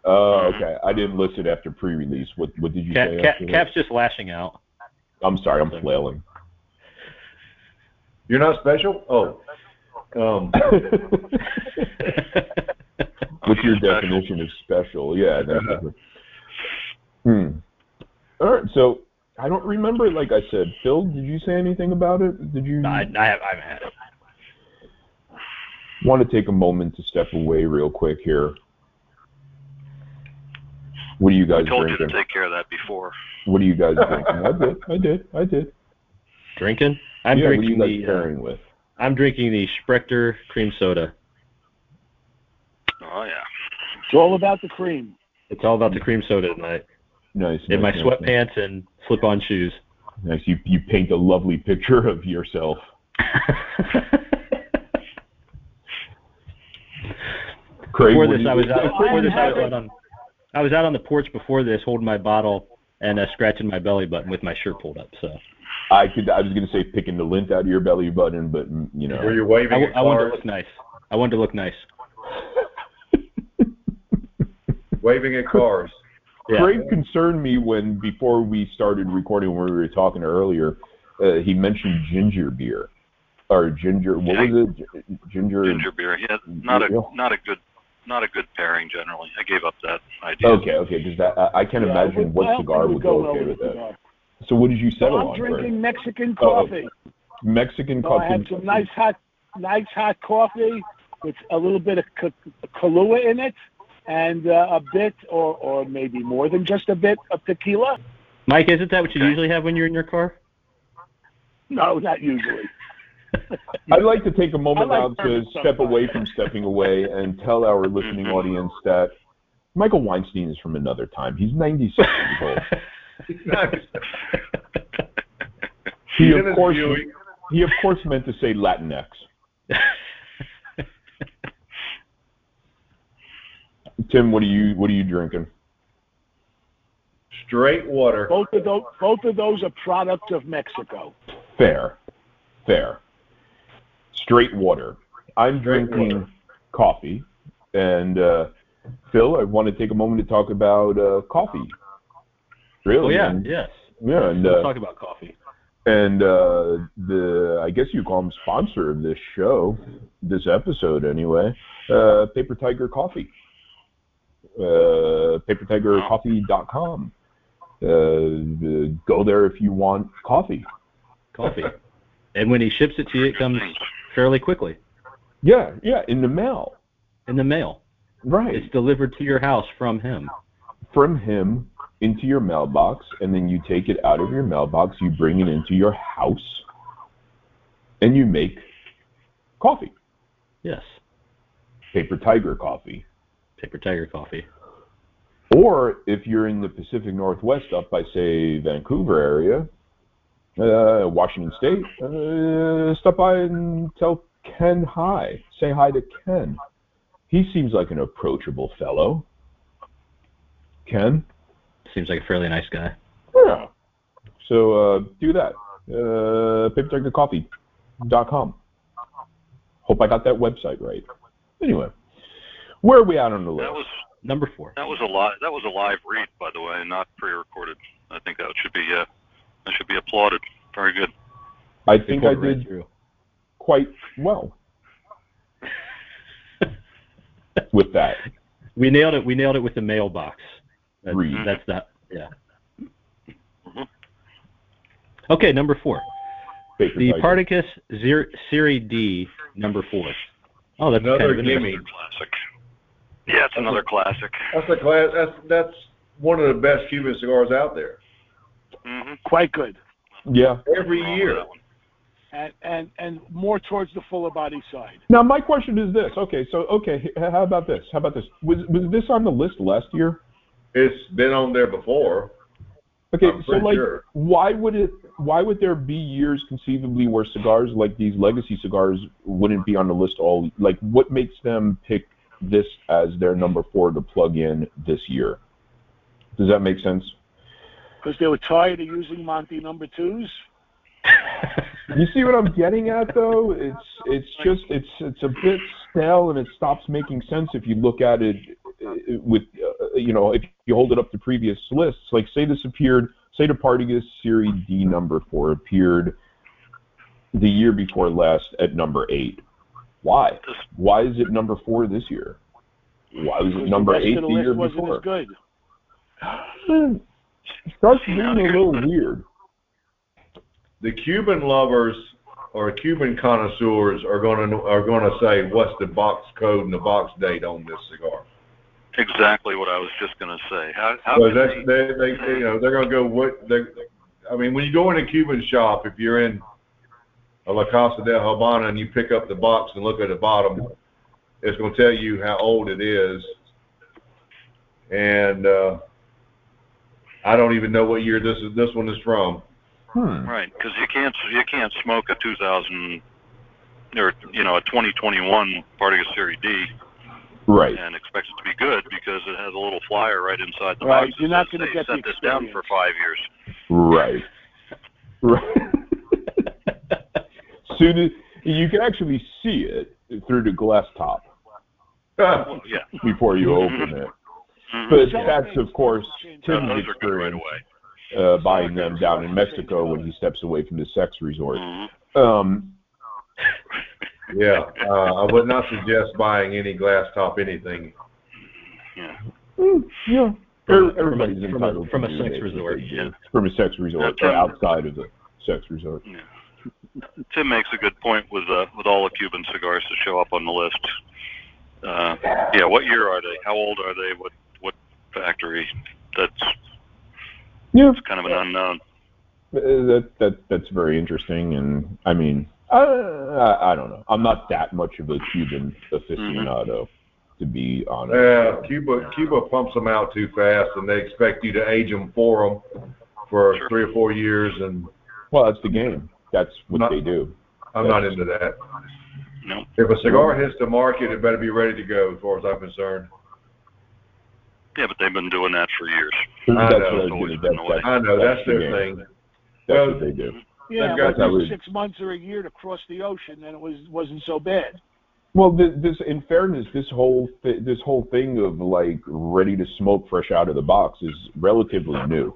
Oh, okay. I didn't list it after pre-release. What what did you Kap, say? Kap. Kap's just lashing out. I'm sorry, I'm flailing. You're not special? Oh. Um, *laughs* What's your definition of special? Yeah. That's *laughs* hmm. All right. So I don't remember. Like I said, Phil, did you say anything about it? Did you I, I, have, I haven't had it. want to take a moment to step away real quick here? What are you guys I guys told you to take care of that before. What are you guys *laughs* drinking? I did. I did. I did. Drinking? I'm yeah, what are you guys the. Uh, pairing with? I'm drinking the Sprecher cream soda. Oh yeah. It's all about the cream. It's all about the cream soda tonight. Nice. In my nice, nice, sweatpants and slip-on shoes. Nice. You you paint a lovely picture of yourself. *laughs* Craig, before this, I was out. Before this, I was out on. I was out on the porch before this, holding my bottle and uh, scratching my belly button with my shirt pulled up. So I could. I was going to say picking the lint out of your belly button, but mm, you were know. you I, waving w- at I wanted to look nice. I wanted to look nice. Waving at cars. *laughs* Yeah. Craig concerned me when before we started recording when we were talking earlier. Uh, he mentioned ginger beer or ginger. What was it? G- Ginger. Ginger beer. Yeah, not a not a good not a good pairing generally. I gave up that idea. Okay, okay, because that I, I can Yeah, imagine would- what don't cigar would go well okay with with that. cigar. So what did you So settle I'm on? drinking Craig? Mexican Oh, coffee. Mexican So I coffee. had some nice hot, nice hot coffee with a little bit of Ka- Kahlua in it, and uh, a bit, or or maybe more than just a bit of tequila. Mike, isn't that what you usually have when you're in your car? No, not usually. *laughs* I'd like to take a moment I now to step sometimes. away from stepping away and tell our listening Mhm. audience that Michael Weinstein is from another time. He's 96 years old. *laughs* He of course Buick. he of course meant to say Latinx. *laughs* Tim, what are you what are you drinking? Straight water. Both of those, both of those are products of Mexico. Fair, fair. Straight water. I'm drinking water. coffee, and uh, Phil, I want to take a moment to talk about uh, coffee. Really? oh yeah, and, yes. yeah, and Let's uh, talk about coffee. and uh, the I guess you call them sponsor of this show, this episode anyway. Uh, Paper Tiger Coffee. Uh, PaperTigerCoffee.com. Uh, go there if you want coffee. Coffee. and when he ships it to you, it comes fairly quickly Yeah, yeah, in the mail. in the mail. Right. It's delivered to your house from him. From him into your mailbox, and then you take it out of your mailbox, you bring it into your house, and you make coffee. Yes. Paper Tiger Coffee. Paper Tiger Coffee. Or if you're in the Pacific Northwest, up by say Vancouver area, uh, Washington State, uh, stop by and tell Ken hi. Say hi to Ken. He seems like an approachable fellow. Ken. Seems like a fairly nice guy. Yeah. So uh, do that. Uh, PaperTigerCoffee.com. Hope I got that website right. Anyway, where are we at on the list? That was Number four. that was a live that was a live read, by the way, not pre-recorded. I think that should be uh, that should be applauded. Very good. I think I Report right did quite well with that. We nailed it. We nailed it with the mailbox. That's, Reed. that's that. Yeah. Okay, number four. Baker The Partagas Zer- Serie D, number four. Oh, that's Another kind of gimme. Classic. Yeah, it's another classic. That's a class. That's that's one of the best Cuban cigars out there. Mm-hmm. Quite good. Yeah. Every year. And, and, and more towards the fuller body side. Now my question is this. Okay, so okay, how about this? How about this? Was was this on the list last year? It's been on there before. Okay, I'm so like, sure. why would it? Why would there be years conceivably where cigars like these legacy cigars wouldn't be on the list all? Like, what makes them pick this as their number four to plug in this year? Does that make sense? Because they were tired of using Monty number twos. *laughs* You see what I'm getting at, though? It's it's just it's it's a bit stale, and it stops making sense if you look at it uh, with uh, you know if you hold it up to previous lists. Like say this appeared, say the Partagas Series D number four appeared the year before last at number eight. Why? Why is it number four this year? Why was it number the rest eight of the the year list wasn't before? as good. *sighs* Starts being a little weird. The Cuban lovers or Cuban connoisseurs are going to are going to say, "What's the box code and the box date on this cigar?" Exactly what I was just going to say. How, how So that's they, they, they you know they're going to go what they. I mean, when you go in a Cuban shop, if you're in a La Casa de Habana and you pick up the box and look at the bottom, it's going to tell you how old it is. And uh, I don't even know what year this is. This one is from. Hmm. right? Because you can't you can't smoke a 2000 or you know a 2021 Partagas Series D Right. and expect it to be good because it has a little flyer right inside the Right, box. that you're not gonna "Hey, get the set this down for five years. Right. Right. *laughs* Soon as you can actually see it through the glass top Well, yeah. before you open it. Mhm. But that's of course Tim's those are good right experience uh, buying them down in Mexico when he steps away from the sex resort. Mhm. Um, *laughs* Yeah, uh, I would not suggest buying any glass top anything. Yeah. mm, yeah. From a- Er- Everybody's from a- entitled from a to do sex resort, yeah. From a sex resort Yeah, or outside of the sex resort. Tim makes a good point with uh, with all the Cuban cigars that show up on the list. Uh, yeah, what year are they? How old are they? What what factory? That's Yeah. it's kind of an unknown. Uh, that that that's very interesting, and I mean, I, I I don't know. I'm not that much of a Cuban aficionado, to be honest. Yeah, Cuba Cuba pumps them out too fast, and they expect you to age them for them for Sure. three or four years, and Well, that's the game. That's what Not- they do. I'm not into that. No. If a cigar hits the market, it better be ready to go, as far as I'm concerned. Yeah, but they've been doing that for years. That's I what I know. was It's always been that's- the way. that's- I know that's the their thing. That's Well, what they do. Yeah, They've got that it was six months or a year to cross the ocean, and it was wasn't so bad. Well, th- this, in fairness, this whole th- this whole thing of like ready to smoke fresh out of the box is relatively new.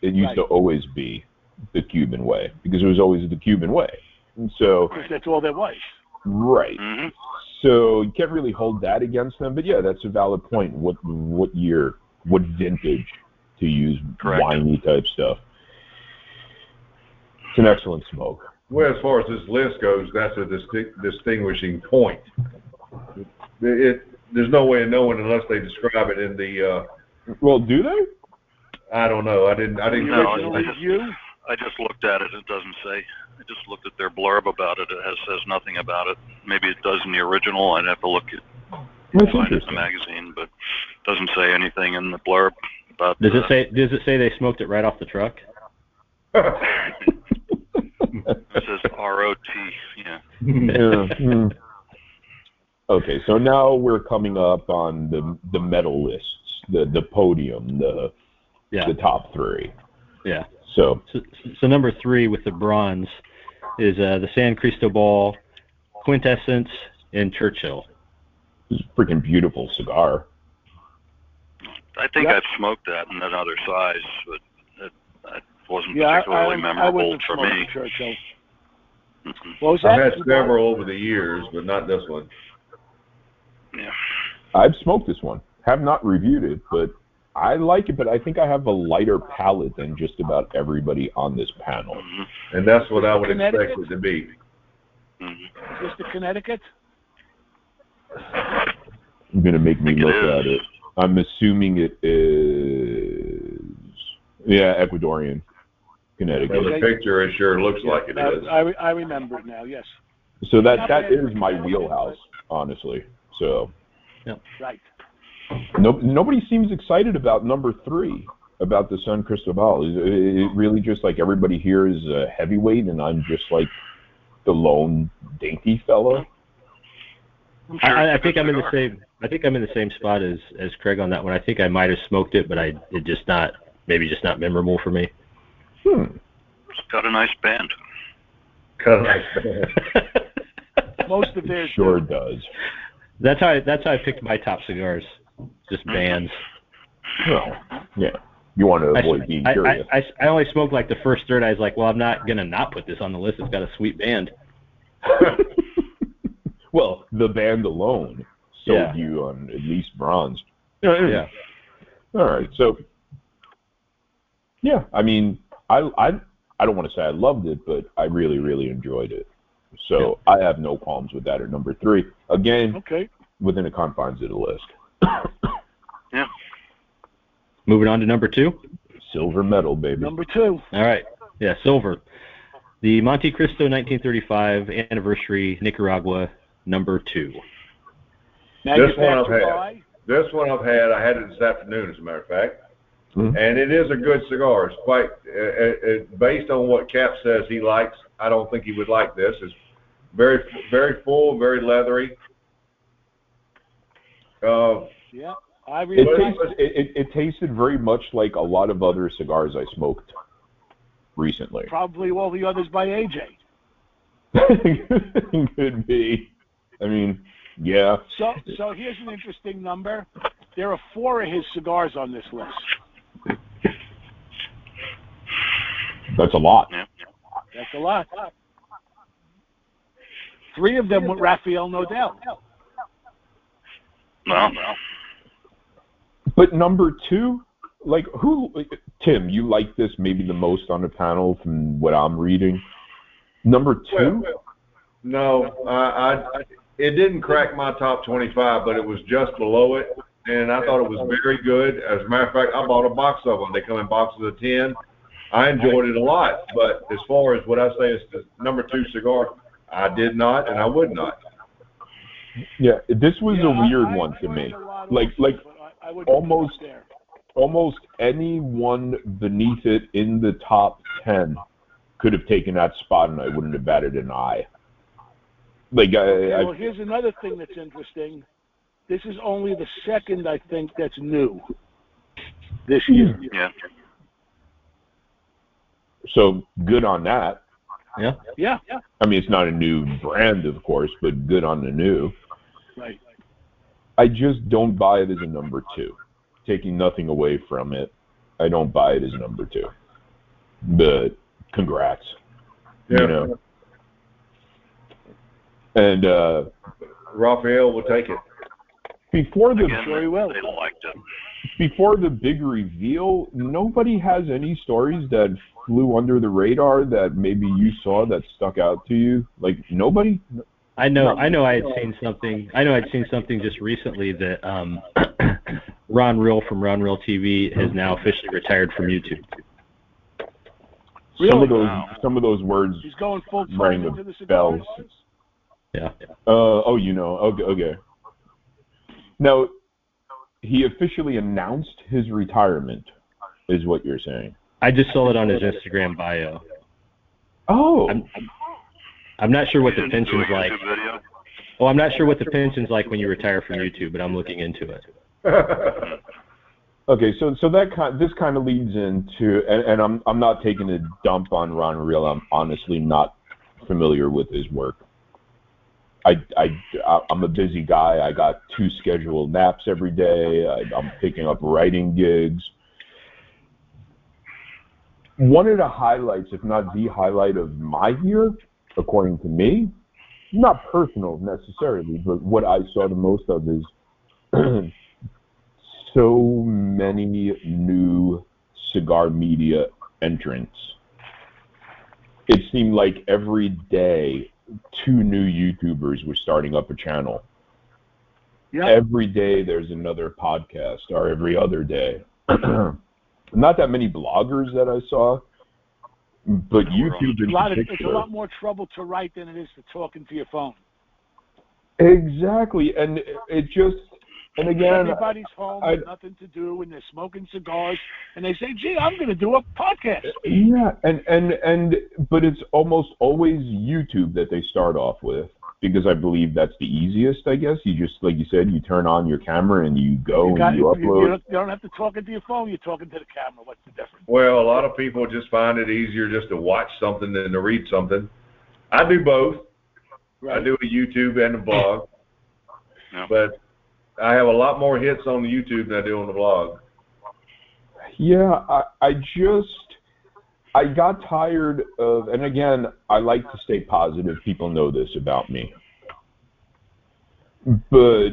It used to always be the Cuban way because it was always the Cuban way. And so, Because that's all there was. right. hmm So you can't really hold that against them. But yeah, that's a valid point. What what year, what vintage to use Correct. winey type stuff? It's an excellent smoke. Well, as far as this list goes, that's a disti- distinguishing point. It, it there's no way of knowing unless they describe it in the. Uh, Well, do they? I don't know. I didn't. I didn't. No, catch original I it. just- review. I just looked at it. It doesn't say. I just looked at their blurb about it. It has, says nothing about it. Maybe it does in the original. I'd have to look at That's find it in the magazine, but it doesn't say anything in the blurb about. Does it uh, say Does it say they smoked it right off the truck? It says ROT. Yeah. *laughs* Yeah, hmm. Okay, so now we're coming up on the the medal lists, the the podium, the Yeah. the top three. Yeah. So So, so number three with the bronze is uh, the San Cristobal Quintessence in Churchill. this is a freaking beautiful cigar. I think Yep. I've smoked that in another size, but it, it wasn't Yeah, I, particularly I, I memorable wouldn't for me. Churchill. What I've that? had several over the years, but not this one. Yeah. I've smoked this one. Have not reviewed it, but I like it. But I think I have a lighter palette than just about everybody on this panel. hmm And that's what I would expect it to be. hmm Is this the Connecticut? You're gonna make me look is. at it. I'm assuming it is. Yeah, Ecuadorian, From Connecticut. the picture, it sure looks like it I, is. I, I remember it now. Yes. So that that is my wheelhouse, honestly. So Right. No, nobody seems excited about number three, about the San Cristobal. Is it it really just like everybody here is a heavyweight, and I'm just like the lone dainty fellow? I'm I, I it's a think I'm in the same. I think I'm in the same spot as as Craig on that one. I think I might have smoked it, but I it just not maybe just not memorable for me. Hmm. It's got a nice band. Cut a nice band. *laughs* Most of theirs. Sure do. does. that's how I, that's how I picked my top cigars. Just mm-hmm. bands. Well, yeah. You want to I, avoid being I, curious. I, I, I only smoked like the first third. I was like, well, I'm not gonna not put this on the list. It's got a sweet band. *laughs* well, the band alone sold Yeah. you on at least bronze. Yeah. All right. So, yeah, I mean, I I I don't want to say I loved it, but I really really enjoyed it. So I have no qualms with that at number three. Again, Okay. within the confines of the list. *coughs* Moving on to number two. Silver medal, baby. Number two. All right. Yeah, silver. The Montecristo 1935 anniversary Nicaragua number two. This one I've Manufactured had. This one I've had. I had it this afternoon, as a matter of fact. Mhm. And it is a good cigar. It's quite, uh, uh, uh, based on what Kap says he likes, I don't think he would like this. It's very, very full, very leathery. Uh, Yeah. I It, really Well, like tasted, it, it, it tasted very much like a lot of other cigars I smoked recently. probably all the others by AJ. *laughs* Could be. I mean, yeah. So, so here's an interesting number. There are four of his cigars on this list. That's a lot. Yeah. That's a lot. Three of them with Rafael Nodal. Well, no. But number two, like who? Tim, you like this maybe the most on the panel from what I'm reading. Number two, no, I, I, it didn't crack my top 25, but it was just below it. And I thought it was very good. As a matter of fact, I bought a box of them. They come in boxes of 10. I enjoyed it a lot. But as far as what I say is the number two cigar, I did not and I would not. Yeah, this was Yeah, a I- weird I one to enjoyed me. it a lot Like, also, like I, I would put it almost- there. almost anyone beneath it in the top ten could have taken that spot, and I wouldn't have batted an eye. Like, I, Okay, I, well, here's another thing that's interesting. This is only the second, I think, that's new this hmm. year. Yeah. so good on that. Yeah. Yeah, yeah, I mean, it's not a new brand, of course, but good on the new. Right. I just don't buy it as a number two. Taking nothing away from it, I don't buy it as number two. But congrats, Yeah. you know. And uh, Raphael will take it. before the Again, Sure he will. they liked it. before the big reveal, nobody has any stories that flew under the radar that maybe you saw that stuck out to you. Like nobody. I know. I know. I had seen something. I know I'd seen something just recently that um, *coughs* Ron Real from Ron Real TV has now officially retired from YouTube. Some of those Wow. some of those words He's going full time rang into the the bells. Yeah. Uh, oh, you know. Okay, okay. Now, he officially announced his retirement, is what you're saying. I just saw it on his Instagram bio. Oh, I'm, I'm not sure what the didn't do a pension's like. YouTube video? Well, I'm not sure what the pension's oh, like when you retire from YouTube, but I'm looking into it. *laughs* okay. So, so that kind, this kind of leads into, and, and I'm, I'm not taking a dump on Ron Real. I'm honestly not familiar with his work. I, I, I'm a busy guy. I got two scheduled naps every day. I, I'm picking up writing gigs. One of the highlights, if not the highlight of my year, according to me, not personal necessarily, but what I saw the most of is *clears throat* so many new cigar media entrants. It seemed like every day two new YouTubers were starting up a channel. Yeah. Every day there's another podcast, or every other day. *clears throat* Not that many bloggers that I saw, but YouTube in a lot of, it's a lot more trouble to write than it is to talk into your phone. Exactly, and it just, and again, Everybody's home I- with nothing to do, and they're smoking cigars, and they say, "Gee, I'm going to do a podcast." yeah, and and and, but it's almost always YouTube that they start off with because I believe that's the easiest. I guess you just, like you said, you turn on your camera and you go You, got, and you you, you, upload. don't, you don't have to talk into your phone. You're talking to the camera. What's the difference? Well, a lot of people just find it easier just to watch something than to read something. I do both. I do a YouTube and a blog. Yeah. But I have a lot more hits on the YouTube than I do on the blog. Yeah, I, I just I got tired of, and again, I like to stay positive. People know this about me, but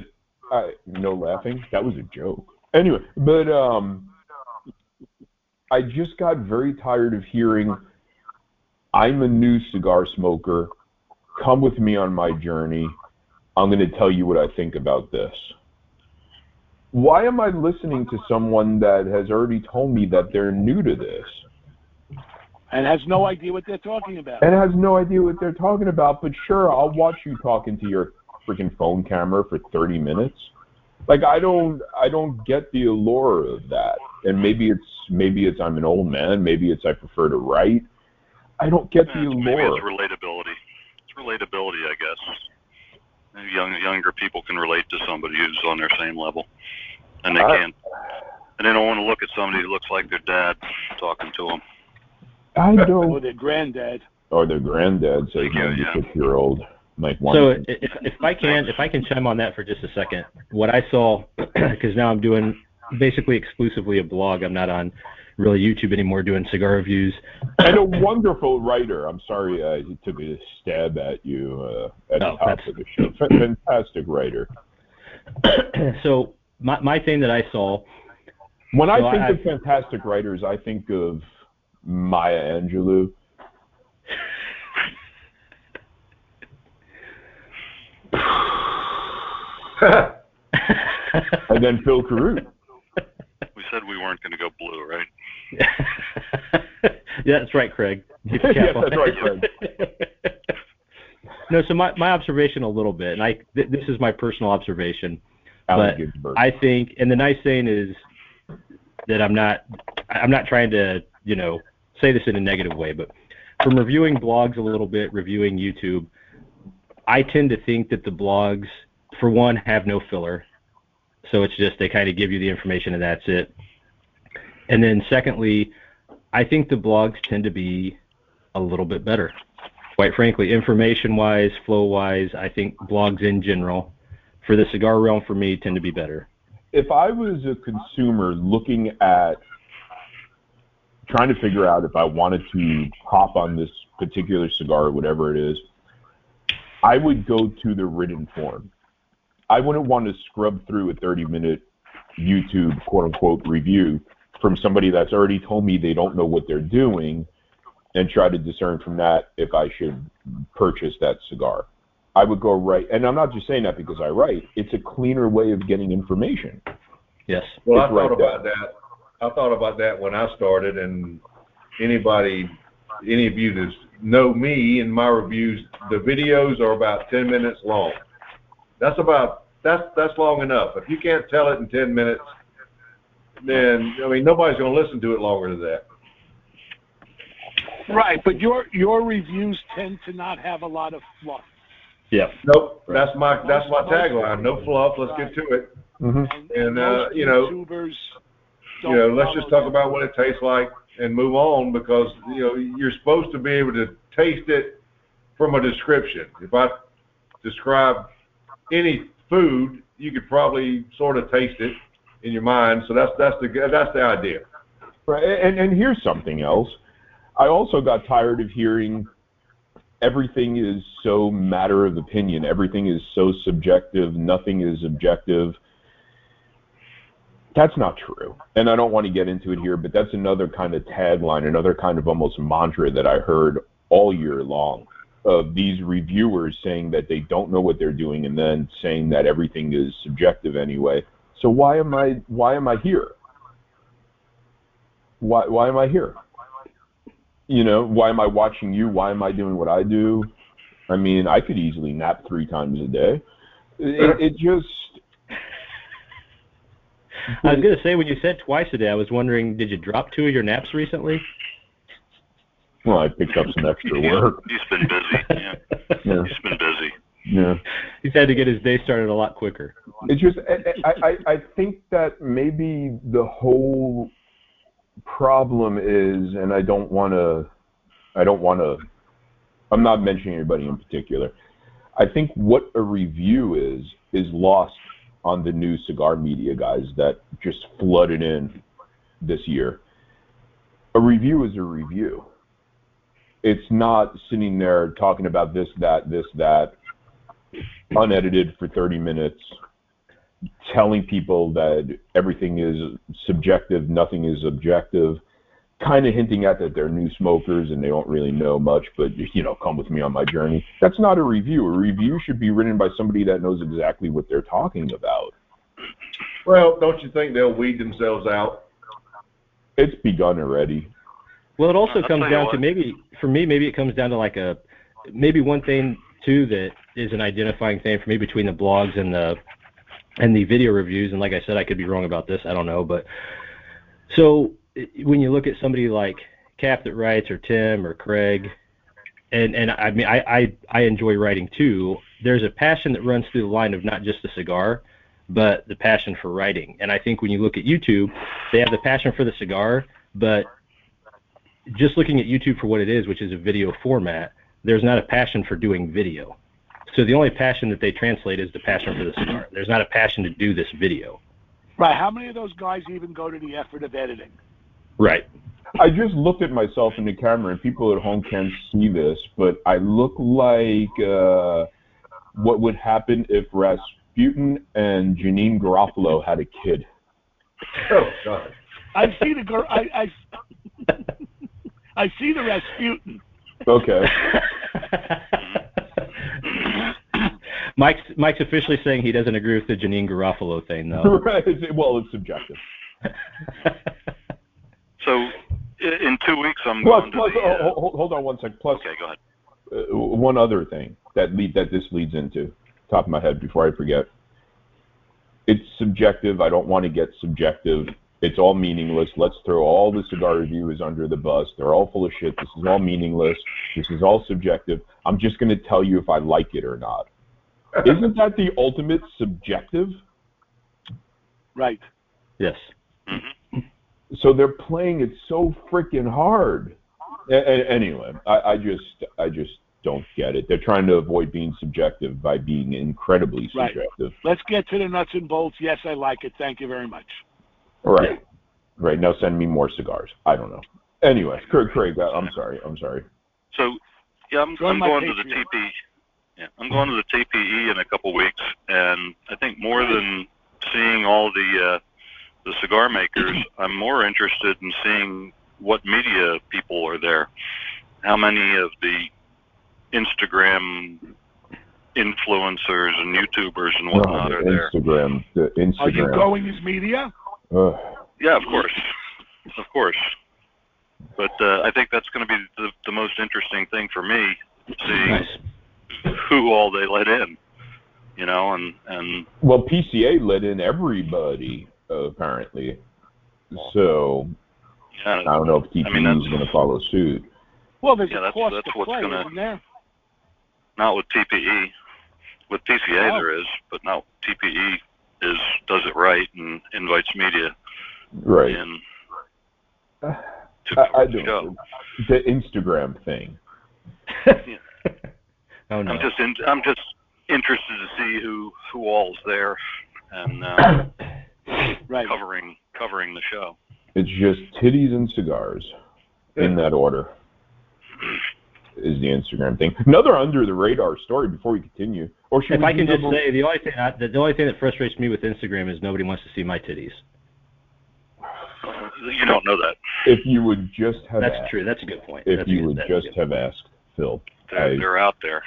I no laughing. That was a joke. Anyway, but um, I just got very tired of hearing. I'm a new cigar smoker. Come with me on my journey. I'm going to tell you what I think about this why am I listening to someone that has already told me that they're new to this And has no idea what they're talking about. and has no idea what they're talking about? But sure, I'll watch you talking to your freaking phone camera for 30 minutes. Like I don't, I don't get the allure of that. And maybe it's, maybe it's I'm an old man. Maybe it's I prefer to write. I don't get the Yeah, maybe allure. it's relatability. It's relatability, I guess. Maybe young, younger people can relate to somebody who's on their same level, and they I- can't. And they don't want to look at somebody who looks like their dad talking to them. I *laughs* Or don't. their granddad. Or their granddad says Yeah, yeah. 96 year old. Like one. So if, if I can, if I can chime on that for just a second, what I saw, *clears throat* because now I'm doing basically exclusively a blog. I'm not on really YouTube anymore doing cigar reviews. and a wonderful writer. I'm sorry I took a stab at you uh, at No, the top that's- of the show. Fantastic writer. *clears throat* so my my thing that I saw, When I think I- of fantastic writers, I think of Maya Angelou. And then Phil Carruth. We said we weren't going to go blue, right? *laughs* yeah, that's right, Craig. Keep *laughs* Yes, that's right, Craig. *laughs* no, so my, my observation a little bit, and I th- this is my personal observation. Allen But Ginsberg. I think, and the nice thing is that I'm not, I'm not trying to, you know, say this in a negative way, but from reviewing blogs a little bit, reviewing YouTube, I tend to think that the blogs, for one, have no filler. So it's just they kind of give you the information and that's it. And then secondly, I think the blogs tend to be a little bit better. Quite frankly, information wise, flow wise, I think blogs in general for the cigar realm for me tend to be better. if I was a consumer looking at trying to figure out if I wanted to hop on this particular cigar or whatever it is, I would go to the written form. I wouldn't want to scrub through a 30 minute YouTube quote unquote review from somebody that's already told me they don't know what they're doing and try to discern from that if I should purchase that cigar. I would go right, and I'm not just saying that because I write. It's a cleaner way of getting information. Yes. Well, I It's right thought there. about that. I thought about that when I started, and anybody, any of you that know me and my reviews, the videos are about ten minutes long. That's about that's that's long enough. If you can't tell it in ten minutes, then I mean nobody's going to listen to it longer than that. Right, but your your reviews tend to not have a lot of fluff. Yeah. Nope, that's my that's my tagline. No fluff. Let's get to it. Mm-hmm. And, And, uh, most you know, YouTubers you don't know, let's just talk about what it tastes like and move on because you know you're supposed to be able to taste it from a description. If I describe any food, you could probably sort of taste it in your mind. So that's that's the that's the idea. Right, and and here's something else. I also got tired of hearing everything is so matter of opinion. Everything is so subjective. Nothing is objective. That's not true. And I don't want to get into it here, but that's another kind of tagline, another kind of almost mantra that I heard all year long of these reviewers saying that they don't know what they're doing and then saying that everything is subjective anyway. So why am I why am I here? Why why am I here? You know, why am I watching you? Why am I doing what I do? I mean, I could easily nap three times a day. It, it just I was gonna say when you said twice a day, I was wondering, did you drop two of your naps recently? well, I picked up some extra work. He's been busy. *laughs* Yeah, Yeah, he's been busy. yeah. He's had to get his day started a lot quicker. It's just I, I I think that maybe the whole problem is, and I don't want to, I don't want to, I'm not mentioning anybody in particular. I think what a review is is lost on the new cigar media guys that just flooded in this year. A review is a review. It's not sitting there talking about this, that, this, that, unedited for 30 minutes, telling people that everything is subjective, nothing is objective, kind of hinting at that they're new smokers and they don't really know much, but you know, come with me on my journey. That's not a review. A review should be written by somebody that knows exactly what they're talking about. Well, don't you think they'll weed themselves out? It's begun already. Well, it also I'll comes down to maybe for me, maybe it comes down to like a maybe one thing too that is an identifying thing for me between the blogs and the and the video reviews. And like I said, I could be wrong about this. I don't know, but so i- when you look at somebody like Kap that writes or Tim or Craig, and and I mean I I, I enjoy writing too. There's a passion that runs through the line of not just the cigar, but the passion for writing. And I think when you look at YouTube, they have the passion for the cigar, but just looking at YouTube for what it is, which is a video format, there's not a passion for doing video. So the only passion that they translate is the passion for the cigar. There's not a passion to do this video. Right. How many of those guys even go to the effort of editing? Right. I just looked at myself in the camera, and people at home can't see this, but I look like uh, what would happen if Rasputin and Janeane Garofalo had a kid. Oh God. I see the girl. I, I I see the Rasputin. Okay. *laughs* Mike's Mike's officially saying he doesn't agree with the Janeane Garofalo thing, though. *laughs* right. Well, it's subjective. *laughs* So in two weeks, I'm Plus, going to plus, the. uh, oh, hold, hold on one sec. Plus, okay, go ahead. uh, one other thing that lead that this leads into, top of my head, before I forget. It's subjective. I don't want to get subjective. It's all meaningless. Let's throw all the cigar reviewers under the bus. They're all full of shit. This is all meaningless. This is all subjective. I'm just going to tell you if I like it or not. *laughs* Isn't that the ultimate subjective? Right. yes. hmm So they're playing it so freaking hard. A- a- anyway, I, I just I just don't get it. They're trying to avoid being subjective by being incredibly subjective. Right. subjective. Let's get to the nuts and bolts. Yes, I like it. Thank you very much. Right. Right. Now send me more cigars. I don't know. Anyway, Craig, Craig I- I'm sorry. I'm sorry. So yeah, I'm, Join I'm my going to the TPE. Yeah, I'm going to the TPE in a couple weeks, and I think more than seeing all the uh, the cigar makers, *clears throat* I'm more interested in seeing what media people are there. How many of the Instagram influencers and YouTubers and whatnot Oh, are there? Instagram. The Instagram. Are you going as media? Ugh. Yeah, of course, of course. But uh, I think that's going to be the, the most interesting thing for me, seeing Nice. who all they let in, you know, and and Well, PCA let in everybody uh, apparently. So yeah, I don't know if TPE I mean, is going to follow suit. Well, there's Yeah, a that's- cost that's to what's play, gonna- isn't there? not with TPE. With PCA Oh. there is, but now TPE is does it right and invites media Right. in Uh, to I, I the don't. show. The Instagram thing. *laughs* oh no. I'm just in, I'm just interested to see who who all's there and uh, *coughs* Right. covering covering the show. It's just titties and cigars in that order. is the Instagram thing. Another under the radar story before we continue. Or should If we I do can just say, the only thing I, the only thing that frustrates me with Instagram is nobody wants to see my titties. You don't know that. if you would just have That's asked, true. That's a good point. if That's you good, would just good- have asked, Phil. They're, I- they're out there.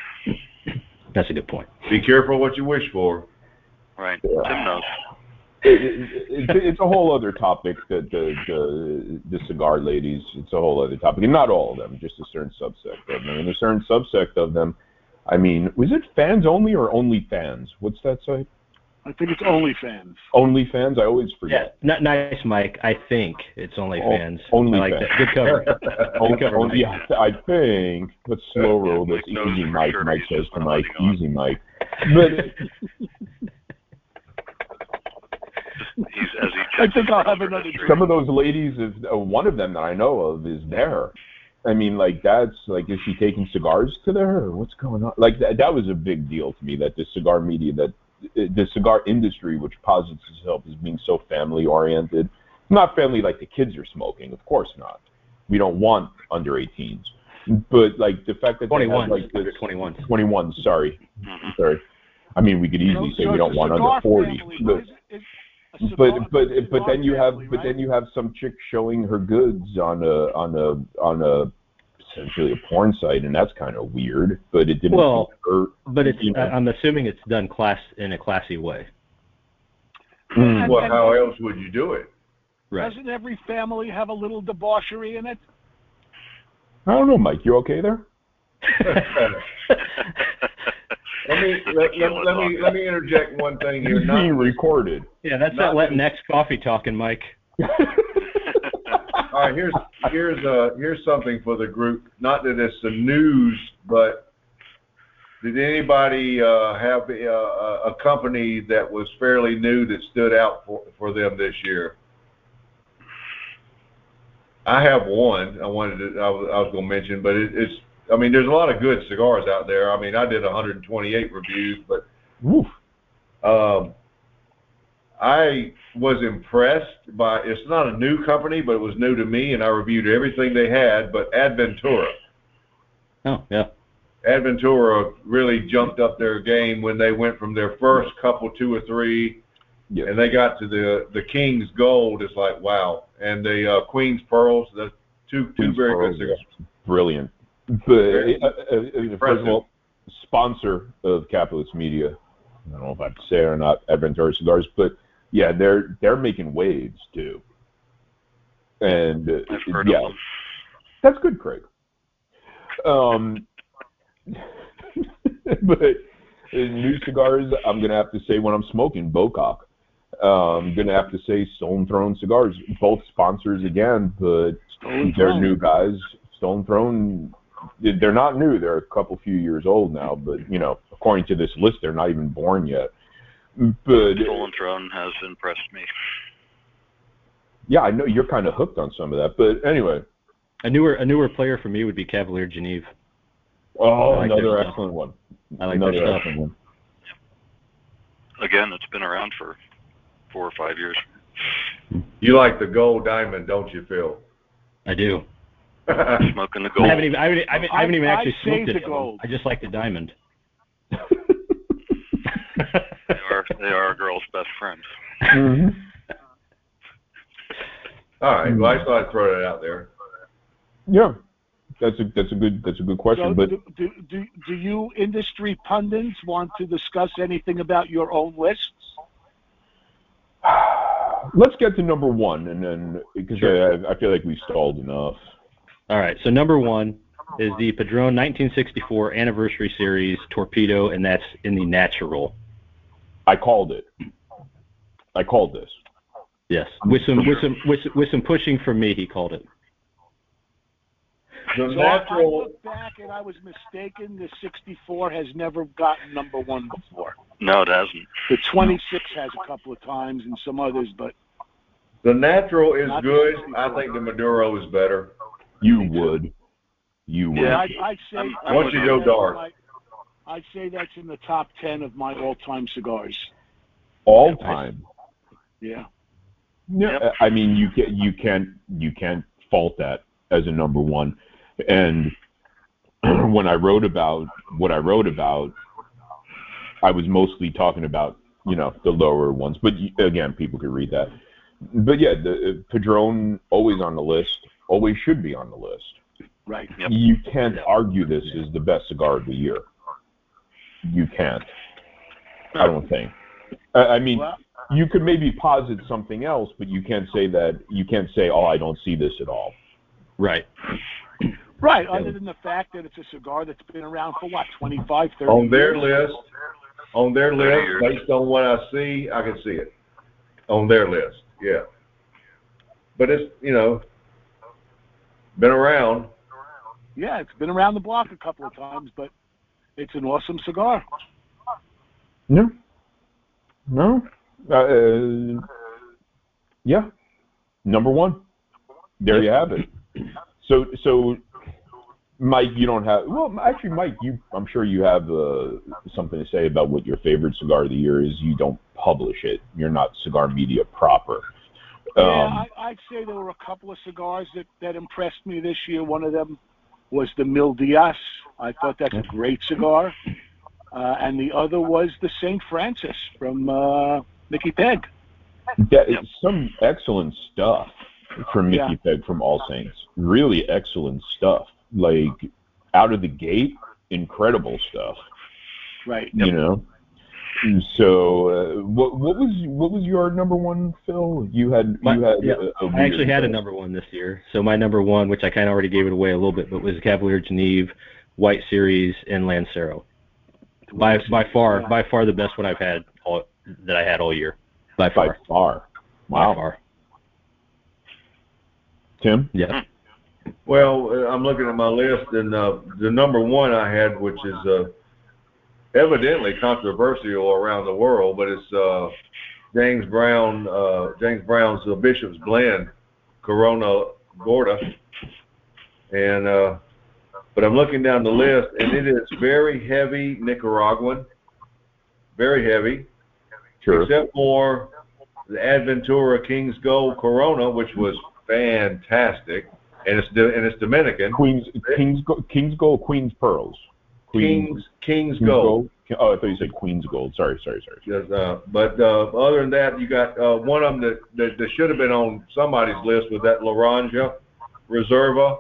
That's a good point. Be careful what you wish for. Right. Yeah. Tim knows. It, it, it, it's a whole other topic that the, the the cigar ladies it's a whole other topic and not all of them just a certain subsect of them and a certain subsect of them i mean was it fans only or only fans what's that site I think it's OnlyFans. only fans i always Yeah, forget n- nice, Mike. I think it's only Oh, fans. only like fans. that. Good cover. *laughs* only, cover, only, Mike. yeah, i think let's slow Yeah, roll this easy mike mike says to mike easy mike but *laughs* He's as he I think I'll have another history. some of those ladies is uh, one of them that I know of is there. I mean, like that's like is she taking cigars to there? Or what's going on? Like that that was a big deal to me that the cigar media that the cigar industry, which posits itself as being so family oriented, not family like the kids are smoking, of course not. We don't want under 18s, but like the fact that they have, 21, like under this 21. 21. Sorry, Mhm. sorry. I mean, we could easily So- say so we don't want under 40, family. but Is it- is a cigar- but but but then you have family, but then you have some chick showing her goods on a on a on a essentially a porn site and that's kind of weird but it didn't Well, hurt But it's, You know. I- I'm assuming it's done class in a classy way. And- hmm. Well, and how else would you do it? Right. Doesn't every family have a little debauchery in it? i don't know mike you okay there *laughs* *laughs* *laughs* Let me *laughs* let, let, let me let me interject one thing here. he's Not, being recorded yeah, that's Not that to- Latinx coffee talking, Mike. *laughs* all right, here's here's uh here's something for the group. Not that it's the news, but did anybody uh, have a, a, a company that was fairly new that stood out for for them this year? I have one. I wanted to. I was, I was going to mention, but it, it's. I mean, there's a lot of good cigars out there. I mean, I did 128 reviews, but Woof. um, I was impressed by. It's not a new company, but it was new to me, and I reviewed everything they had. But Adventura, Oh, yeah. Adventura really jumped up their game when they went from their first couple, two or three, yeah and they got to the the King's Gold. It's like wow, and the uh, Queen's Pearls. The two two Queen's very Pearls good cigars. brilliant but Very uh, uh, uh, first of all sponsor of capitalist media i don't know if i have to say it or not adventura cigars but yeah they're they're making waves too and uh, yeah. That's good, Craig. Um, *laughs* but in new cigars, I'm gonna have to say when I'm smoking Bocock, uh, I'm gonna have to say Stolen Throne cigars. Both sponsors again, but Stolen they're Throne. new guys. Stolen Throne, they're not new. They're a couple few years old now, but you know, according to this list, they're not even born yet. But Stolen Throne has impressed me. yeah, I know you're kind of hooked on some of that. But anyway, A newer a newer player for me would be Cavalier Geneve. oh, like their another stuff. excellent one. I like another excellent one. Again, it's been around for four or five years. You like the gold diamond, don't you, Phil? I do. *laughs* Smoking the I gold. haven't even I haven't, I haven't, I haven't even I- actually I smoked it. gold. I just like the diamond. They are they are a girl's best friend. Mhm. All right. Well, I just thought I'd throw that out there. Yeah, that's a that's a good that's a good question. So but do, do, do, do you industry pundits want to discuss anything about your own lists? let's get to number one, and then because Sure. I, I feel like we stalled enough. All right. So number one is the Padron 1964 Anniversary Series Torpedo, and that's in the natural. I called it. I called this. Yes. With some with some with, some- with some pushing from me, he called it. The So I, I natural. look back and I was mistaken. The 64 has never gotten number one before. No, it hasn't. The 26 has a couple of times and some others, but The natural is good. I think the Maduro is better. You would. You would. Yeah. I'd, I'd say I'm- I'd Once you go dark. my- I'd say that's in the top 10 of my all-time cigars. All time. Yeah. Yeah. Yep. I mean, you can you can't you can't fault that as a number one, and *clears throat* when I wrote about what I wrote about, I was mostly talking about you know the lower ones. But again, people could read that. But yeah, the uh, Padron always on the list, always should be on the list. Right. Yep. You can't argue this is the best cigar of the year. You can't. I don't think. I, I mean, Well, you could maybe posit something else, but you can't say that. You can't say, "Oh, I don't see this at all." Right. right. Other than the fact that it's a cigar that's been around for what, 25, 30 On their years? list, on their list, based on what I see, I can see it. On their list, yeah. But it's, you know, been around. Yeah, it's been around the block a couple of times, but it's an awesome cigar. No. No. Uh, yeah. Number one. There you have it. So, so, Mike, you don't have. Well, actually, Mike, you. I'm sure you have uh, something to say about what your favorite cigar of the year is. You don't publish it. You're not cigar media proper. Yeah, Um, I, I'd say there were a couple of cigars that, that impressed me this year. One of them was the Mil Diaz. I thought that's a great cigar. Uh, and the other was the St. Francis from uh, Mickey Peg. That Yep. is some excellent stuff from Mickey Yeah. Peg from All Saints. Really excellent stuff. Like out of the gate, incredible stuff. Right. You know. So, uh, what what was what was your number one, Phil? You had My- you had yeah, a, a I actually had a number one this year. So my number one, which I kind of already gave it away a little bit, but was Cavalier Geneve, White Series, and Lancero. By by far, Yeah. by far the best one I've had all that I had all year. By by far. far. By Wow, far. Tim. Yeah. Well, uh, I'm looking at my list, and uh, the number one I had, which is uh, evidently controversial around the world, but it's uh, James Brown, uh, James Brown's uh, Bishop's Blend, Corona Gorda, and uh, but I'm looking down the list, and it is very heavy Nicaraguan, very heavy, Sure. except for the Adventura King's Gold Corona, which was fantastic, and it's and it's Dominican. Queens Kings Kings Gold Queens Pearls. King's King's Queens Gold. Oh, I thought you said Queens Gold. Sorry, sorry, sorry. Yes, uh, but uh, other than that, you got uh, one of them that, that, that should have been on somebody's list with that Laranja Reserva,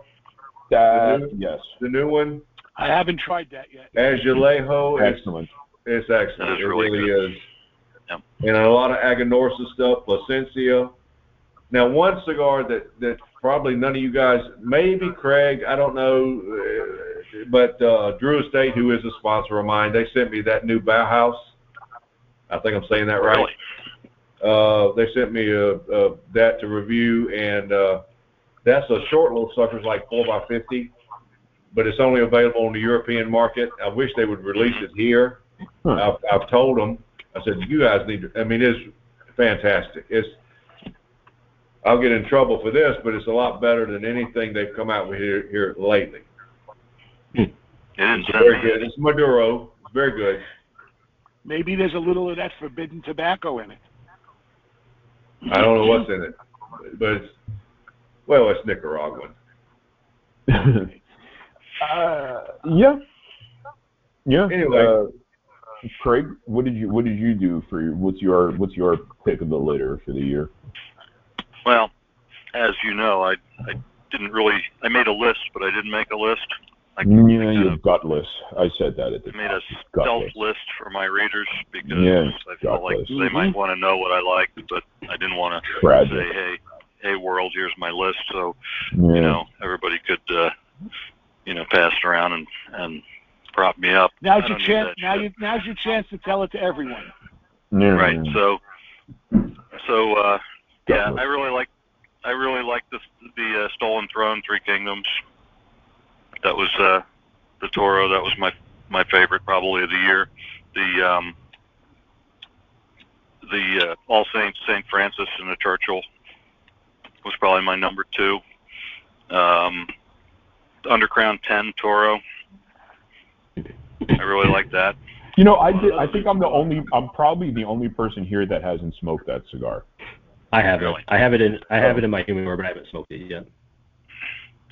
That The new- yes, the new one. I haven't tried that yet. Azulejo, it's, excellent. it's excellent. It really really good. is. Yep. And a lot of Aganorsa stuff, Plasencia. Now, one cigar that, that probably none of you guys, maybe Craig, I don't know, uh, but uh, Drew Estate, who is a sponsor of mine, they sent me that new Bauhaus. I think I'm saying that right. Really? Uh, they sent me uh uh that to review, and uh, that's a short little sucker, it's like four by fifty, but it's only available on the European market. I wish they would release it here. Huh. I've, I've told them. I said you guys need to. I mean, it's fantastic. It's. I'll get in trouble for this, but it's a lot better than anything they've come out with here, here lately. They It's very good. It's Maduro. It's very good. Maybe there's a little of that forbidden tobacco in it. I don't know what's in it, but it's well, it's Nicaraguan. uh, *laughs* yeah, yeah. Anyway. uh, Craig, what did you what did you do for your what's your what's your pick of the litter for the year? Well, as you know, I I didn't really. I made a list, but I didn't make a list. I Yeah, I you're gutless. I said that at the made a top. stealth Gutless. list for my readers because Yeah, I felt like gutless. they might want to know what I liked, but I didn't want to Tragic. say, "Hey, hey, world, here's my list." So Yeah. you know, everybody could, uh, you know, pass it around and and prop me up. Now's your don't chance. Now shit. you, now's your chance to tell it to everyone. Yeah. Right. So, so uh, yeah, I really like, I really like the the uh, Stolen Throne, Three Kingdoms. That was uh, the Toro. That was my my favorite, probably of the year. The um, the uh, All Saints, Saint Francis, and the Churchill was probably my number two. Um, the Undercrown Ten Toro. I really like that. You know, I did. I think I'm the only. I'm probably the only person here that hasn't smoked that cigar. I have Really? I have it in I have Oh. it in my humidor, but I haven't smoked it yet.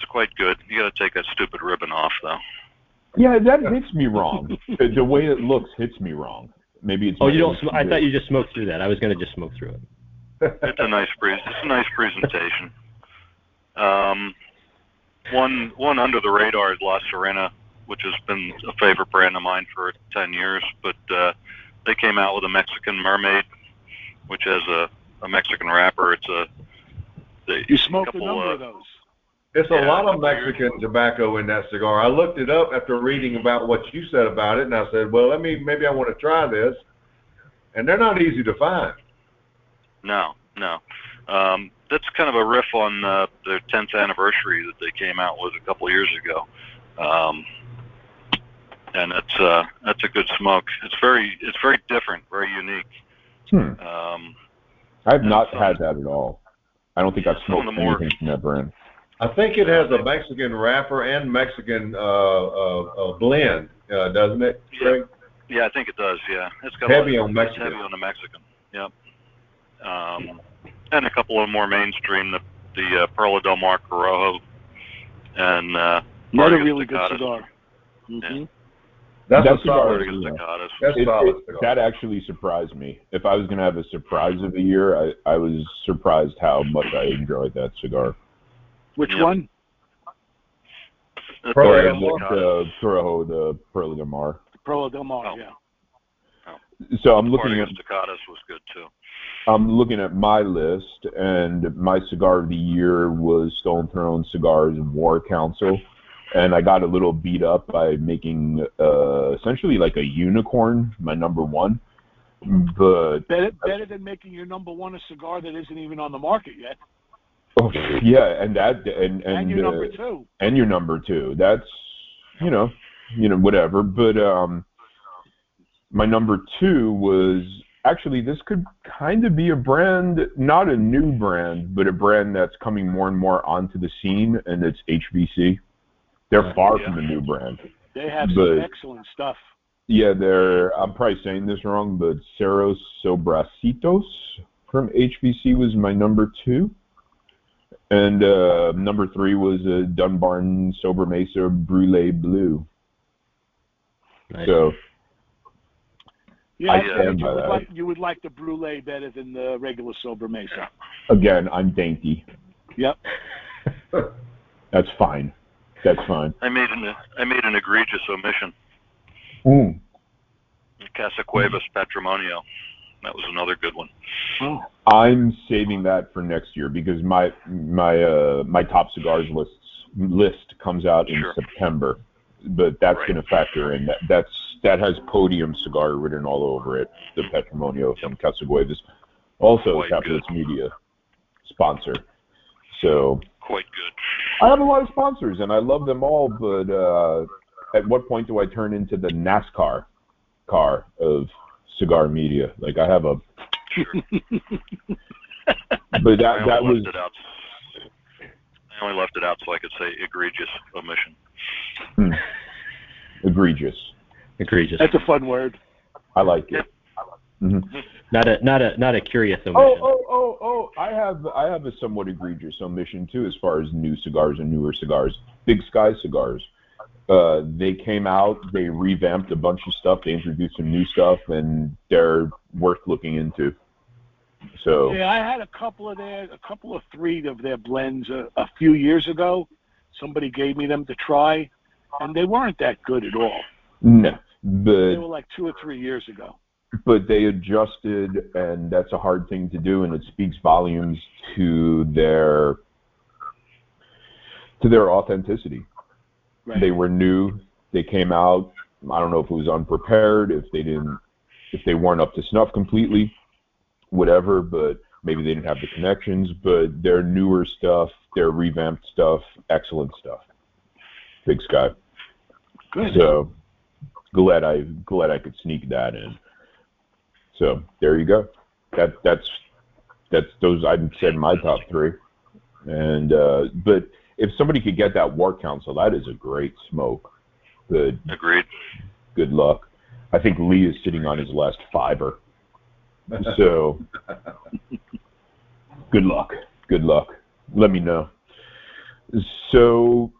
It's quite good. You got to take that stupid ribbon off, though. Yeah, that hits me wrong. the, the way it looks hits me wrong. Maybe it's. Oh, my you don't. Sm- I thought you just smoked through that. I was gonna just smoke through it. It's a nice pre- It's a nice presentation. Um, one one under the radar is La Serena, which has been a favorite brand of mine for ten years. But uh, they came out with a Mexican Mermaid, which has a, a Mexican wrapper. It's a they, You smoked a couple, number uh, of those. It's a lot of that's weird. Mexican tobacco in that cigar. I looked it up after reading about what you said about it, and I said, well, let me maybe I want to try this. And they're not easy to find. No, no. Um, that's kind of a riff on uh, their 10th anniversary that they came out with a couple years ago. Um, and it's uh, that's a good smoke. It's very it's very different, very unique. Hmm. Um, I've not had that at all. I don't think I've smoked the more- anything from that brand. I think it has a Mexican wrapper and Mexican uh, uh, uh, blend, uh, doesn't it? Yeah. Craig? yeah, I think it does. Yeah, it's got Heavy a, on Mexican. Heavy on the Mexican. Yep. Um, and a couple of more mainstream, the the uh, Perla del Mar Corojo, and uh, Another Vargas really good Staccatas. cigar. hmm That's That's a solid. cigar. Vargas Yeah. Staccatas. That's It- solid. it- that actually surprised me. If I was going to have a surprise of the year, I, I was surprised how much I enjoyed that cigar. Which Yep. one? The Sorry, del Mar? the Corojo, the Perla del Mar. Perla Del Mar. Oh. Yeah. So I'm looking at Vargas Staccatas was good too. I'm looking at my list, and my cigar of the year was Stolen Throne Cigars and War Council, and I got a little beat up by making uh, essentially like a unicorn my number one, but Better, better than making your number one a cigar that isn't even on the market yet, oh, yeah, and that and and, and, your uh, number two. and your number two. That's you know, you know, whatever. But um my number two was actually this could kind of be a brand, not a new brand, but a brand that's coming more and more onto the scene, and it's HBC. They're far Yeah. from a new brand. They have but- some excellent stuff. Yeah, they're. I'm probably saying this wrong, but Ceros Sobracitos from HBC was my number two, and uh, number three was a Dunbarton Sobremesa Brule Blue. Nice. So Yeah, I I stand figured you by would that. like you would like the brulee better than the regular Sobremesa. again, I'm dainty. Yep. *laughs* That's fine. That's fine. I made an I made an egregious omission. Mm. Casa Cuevas Patrimonio. That was another good one. Oh. I'm saving that for next year because my my uh, my top cigars lists list comes out in Sure. September, but that's Right. going to factor in. That that's that has podium cigar written all over it. The Patrimonio from Casa Cuevas, also Capitalist Media sponsor. So Quite good. I have a lot of sponsors and I love them all, but uh, at what point do I turn into the NASCAR car of cigar media? Like I have a, Sure. *laughs* but that only that left was it out. I only left it out so I could say egregious omission. hmm, egregious. Egregious. That's a fun word. I like Yeah. it. hmm Not a not a not a curious omission. Oh, oh, oh, oh! I have I have a somewhat egregious omission too, as far as new cigars and newer cigars. Big Sky cigars. Uh, they came out, they revamped a bunch of stuff, they introduced some new stuff, and they're worth looking into. So Yeah, I had a couple of their, a couple of three of their blends a, a few years ago. Somebody gave me them to try, and they weren't that good at all. no, but They were like two or three years ago. but they adjusted, and that's a hard thing to do, and it speaks volumes to their to their authenticity. Right. They were new. They came out. I don't know if it was unprepared, if they didn't, if they weren't up to snuff completely, whatever. But maybe they didn't have the connections. But their newer stuff, their revamped stuff, excellent stuff. Big Sky. Good. So glad I glad I could sneak that in. So there you go. That that's that's those I said my top three. And uh, but if somebody could get that War Council, that is a great smoke. Good Agreed. good luck. I think Lee is sitting on his last fiber. *laughs* So good luck. Good luck. Let me know. So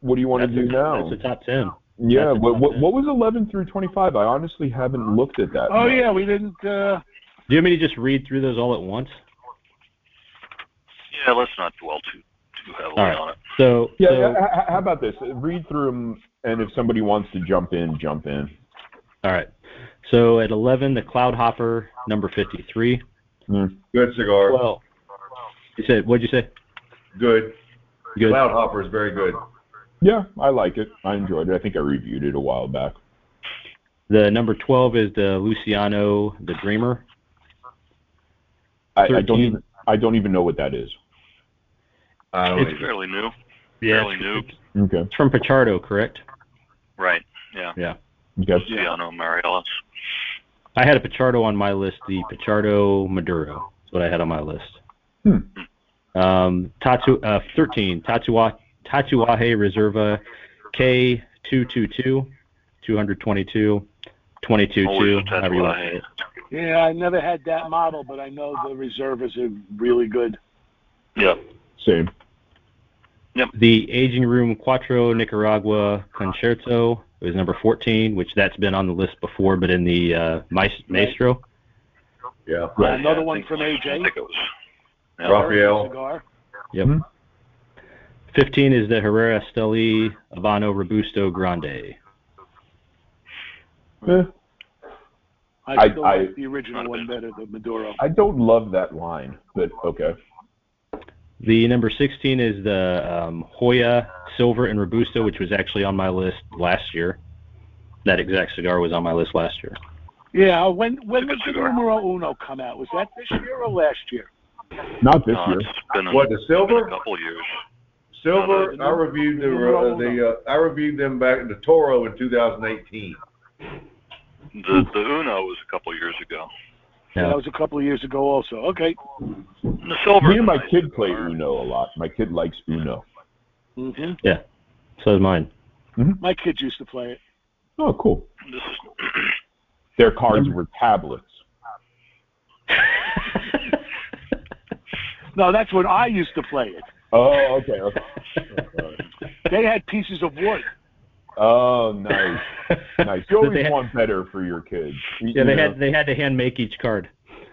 what do you want to do That's now? That's the top ten. Yeah, That's what, about what it. what was 11 through 25? I honestly haven't looked at that. Oh much. yeah, we didn't. Uh, Do you want me to just read through those all at once? Yeah, let's not dwell too too heavily All right. on it. So, Yeah, so yeah, h- h- how about this? Read through them, and if somebody wants to jump in, jump in. all right. So at 11, the Cloud Hopper, number 53. Hmm. Good cigar. Well, you said what'd you say? good. Good. Cloud Hopper is very good. Yeah, I like it. I enjoyed it. I think I reviewed it a while back. The number 12 is the Luciano, the Dreamer. I, I don't even I don't even know what that is. I don't It's either. fairly new. Yeah, Fairly new. Okay. It's from Pichardo, correct? Right. Yeah. Okay. Luciano Meirelles. I had a Pichardo on my list, the Pichardo Maduro. That's what I had on my list. Hmm. Um, Tatu, uh, 13, Tatua, Tatuaje Reserva K222, 222, 22, Always however you want to Tatuaje. say it. yeah, I never had that model, but I know the reservers are really good. Yeah. Same. Yep. The Aging Room Quattro Nicaragua Concerto is number 14, which that's been on the list before, but in the uh, Maes- Maestro. Yeah. Right. Another Yeah, one think- from I AJ. think it was. Yeah. Rafael. Cigar. Yep. Mhm. 15 is the Herrera Estelí Habano Robusto Grande. Eh, I I- still I- like the original one better, the Maduro. I don't love that line, but okay. The number 16 is the um, Joya Silver and Robusto, which was actually on my list last year. That exact cigar was on my list last year. Yeah, when when did the cigar. numero uno come out? Was that this year or last year? Not this No, year. it's been a, What the been a silver? couple years. Silver. No, I reviewed the uh, the uh, I reviewed them back in the Toro in 2018. The the Uno was a couple years ago. Yeah. Yeah. That was a couple of years ago, also. Okay. The silver. Me and my kid play Uno a lot. My kid likes Uno. hmm Yeah. So is mine. Mhm. My kids used to play it. Oh, cool. This is *clears throat* Their cards were tablets. *laughs* No, that's when I used to play it. Oh, okay. okay. They had pieces of wood. Oh, nice, *laughs* nice. You But always had- want better for your kids. You- yeah, you they know. had they had to hand make each card.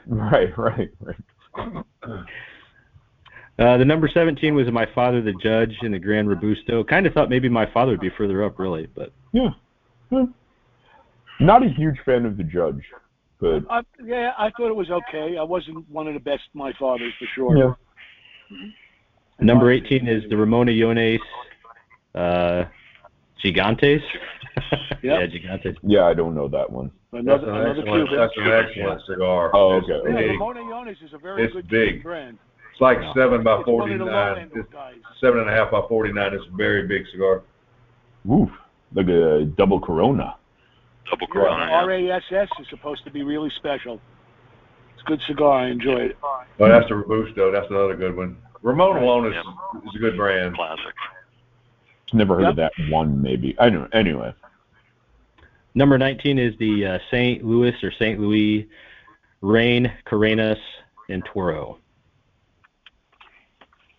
Right, right, right. Uh, the number 17 was my father, the judge, in the Grand Robusto. Kind of thought maybe my father would be further up, really, but Yeah. Yeah. Not a huge fan of the judge, but I, yeah, I thought it was okay. I wasn't one of the best my fathers for sure. yeah. number 18 is the Ramon Allones uh, Gigantes. *laughs* yeah, Gigantes. Yeah, I don't know that one. That's Another an another excellent. Cuban. That's an excellent cigar. Oh, It's okay. Yeah, big. Ramona is a very It's good big. Brand. It's like seven by It's one of the low 49. end It's guys. seven and a half by 49. It's a very big cigar. Oof, like a double Corona. double Corona. Yeah. RASS is supposed to be really special. It's a good cigar. I enjoy it. Oh, that's the Robusto. That's another good one. Ramon Allones is, Yeah. is a good brand. Classic. Never heard of that one. Maybe I don't. know. Anyway, Number 19 is the uh, St. Louis or St. Luis Rey Carenas and Toro.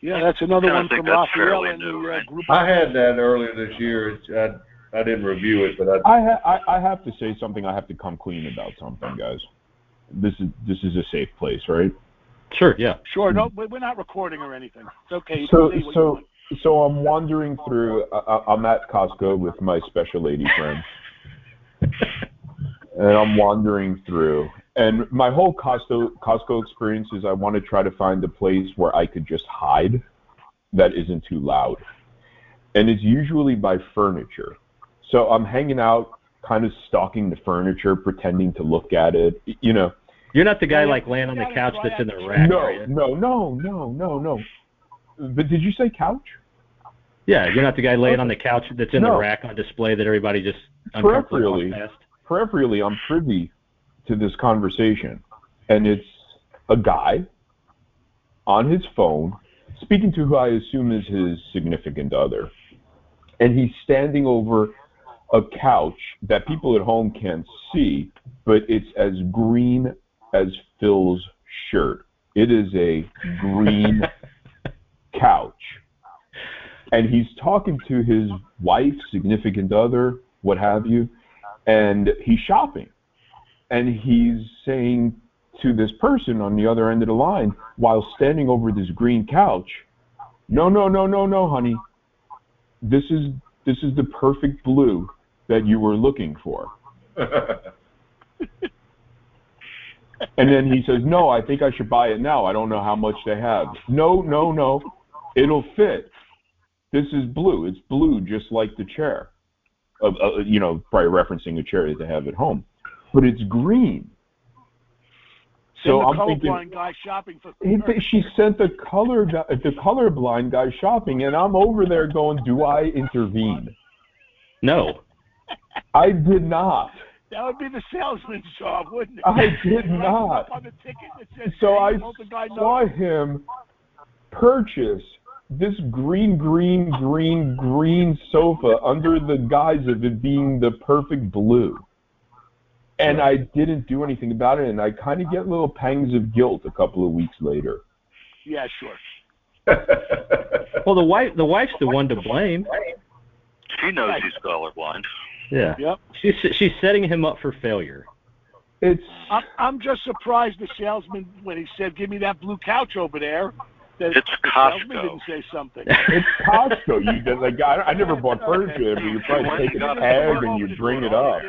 Yeah, that's another one from that's Rafael fairly and new, the uh, right? group. I had that earlier this year. I, I didn't review it, but I, I, ha- I I have to say something. I have to come clean about something, guys. This is this is a safe place, right? Sure, yeah. Sure, no, we- we're not recording or anything. It's okay. You So can say what you so want. So I'm wandering through. I, I- I'm at Costco with my special lady friend, *laughs* and I'm wandering through. And my whole Costco Costco experience is I want to try to find a place where I could just hide that isn't too loud. And it's usually by furniture. So I'm hanging out, kind of stalking the furniture, pretending to look at it. You know, You're not the guy like laying on the couch that's in the rack, no, no, no, no, no, no. But did you say couch? Yeah, you're not the guy laying on the couch that's in the rack on display that everybody just Peripherally. peripherally I'm privy to this conversation, and it's a guy on his phone speaking to who I assume is his significant other, and he's standing over a couch that people at home can't see, but it's as green as Phil's shirt. It is a *laughs* green couch. and he's talking to his wife, significant other, what have you, and he's shopping, and he's saying to this person on the other end of the line while standing over this green couch, "No, no, no, no, no, honey. This is this is the perfect blue that you were looking for." *laughs* And then he says, "No, I think I should buy it now. I don't know how much they have." No, no, no. It'll fit. This is blue. It's blue, just like the chair. Uh, uh, you know, probably referencing a chair that they have at home, but it's green. So So I'm the thinking, colorblind guy shopping for. he, she sent the color guy, the colorblind guy shopping, and I'm over there going, "Do I intervene?" No. I did not. That would be the salesman's job, wouldn't it? I did not. On the ticket that says, So hey, I the guy knows. saw him purchase this green, green, green, green sofa under the guise of it being the perfect blue. And I didn't do anything about it, and I kind of get little pangs of guilt a couple of weeks later. Yeah, sure. *laughs* Well, the wife the wife's the one to blame. She knows Right. he's colorblind. Yeah. Yep. She's she's setting him up for failure. It's I'm, I'm just surprised the salesman, when he said, give me that blue couch over there, that It's Costco. salesman didn't say something. *laughs* it's Costco. You did like I, I never bought *laughs* furniture there, but you probably take a tag and you bring it up.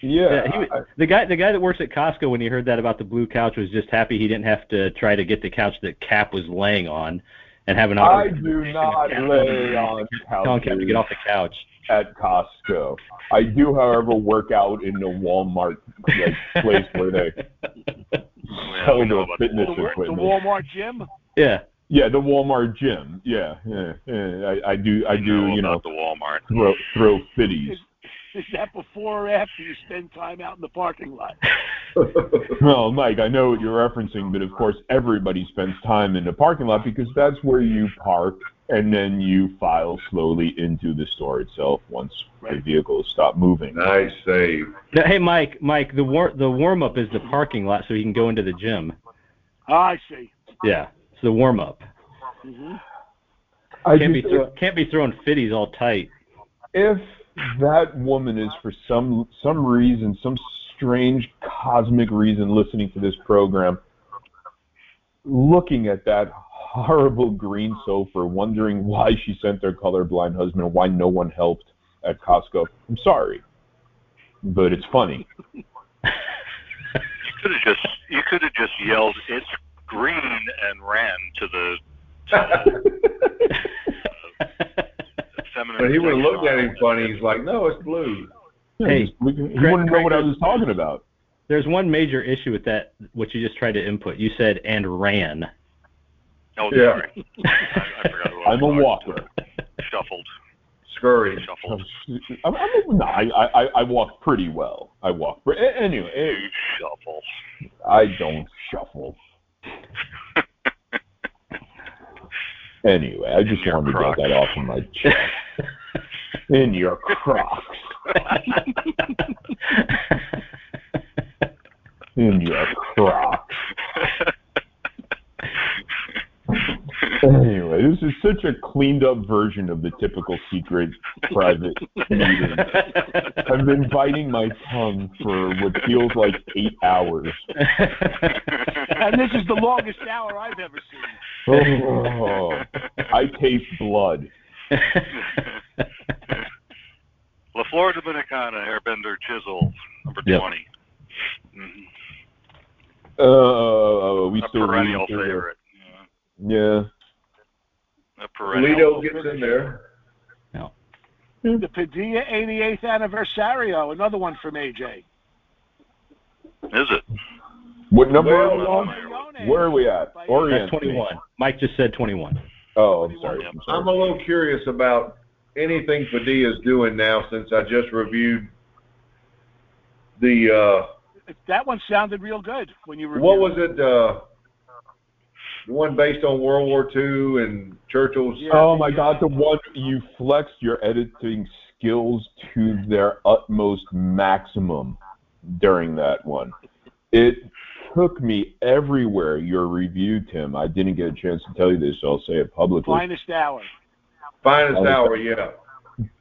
Yeah, Yeah, he, was- the guy the guy that works at Costco when he heard that about the blue couch was just happy he didn't have to try to get the couch that Kap was laying on and have an I do not lay on telling Kap to get off the couch. at Costco. I do, however, work out in the Walmart like, place where they *laughs* sell we know the fitness The, Walmart. the equipment. Walmart gym? Yeah. Yeah, the Walmart gym. Yeah, yeah, yeah. I, I do, I We do, you know, the Walmart. throw throw fitties. Is that before or after you spend time out in the parking lot? *laughs* Well, Mike, I know what you're referencing, but of course, everybody spends time in the parking lot because that's where you park and then you file slowly into the store itself once the Right. vehicles stop moving. nice save. No, hey Mike, Mike, the war the warm up is the parking lot so he can go into the gym. Ah, I see. Yeah. It's the warm up. hmm I Can't be just- throw, can't be throwing fitties all tight. if that woman is for some some reason, some strange cosmic reason listening to this program, looking at that horrible green sofa, wondering why she sent her colorblind husband, why no one helped at Costco. I'm sorry, but it's funny. *laughs* You could have just you could have just yelled, "It's green," and ran to the *laughs* feminine. But he would have section looked at him funny. He's like, no, it's blue. Hey, he wouldn't Craig- know Craig what I was talking about. There's one major issue with that what you just tried to input. You said and ran. Oh, Yeah. sorry. I, I forgot who *laughs* I I'm a was walker. Shuffled. Scurry. Shuffled. I'm, I'm, no, I, I, I walk pretty well. I walk. pre- Anyway, You shuffle. I don't shuffle. Anyway, I just wanted to Crocs. get that off of my chest. In your Crocs. *laughs* In your Crocs. *laughs* Anyway, this is such a cleaned up version of the typical secret private meeting. I've been biting my tongue for what feels like eight hours. And this is the longest hour I've ever seen. Oh, I taste blood. La Flor Dominicana Airbender Chisel, number Yep. 20. Mhm. Uh, we A still perennial favorite. Yeah. the- A perennial. Toledo gets in there. The Padilla 88th Anniversario, another one from AJ. Is it? What number Well, are we on? Where are we at? That's Orient. 21. Mike just said 21. Oh, I'm sorry. I'm sorry. I'm a little curious about anything Padilla's doing now since I just reviewed the, uh, That one sounded real good when you reviewed what was it, uh, the one based on World War II and Churchill's? Yeah. Oh my God, the one you flexed your editing skills to their utmost maximum during that one. It took me everywhere your review, Tim. I didn't get a chance to tell you this, so I'll say it publicly. Finest Hour. Finest hour, yeah.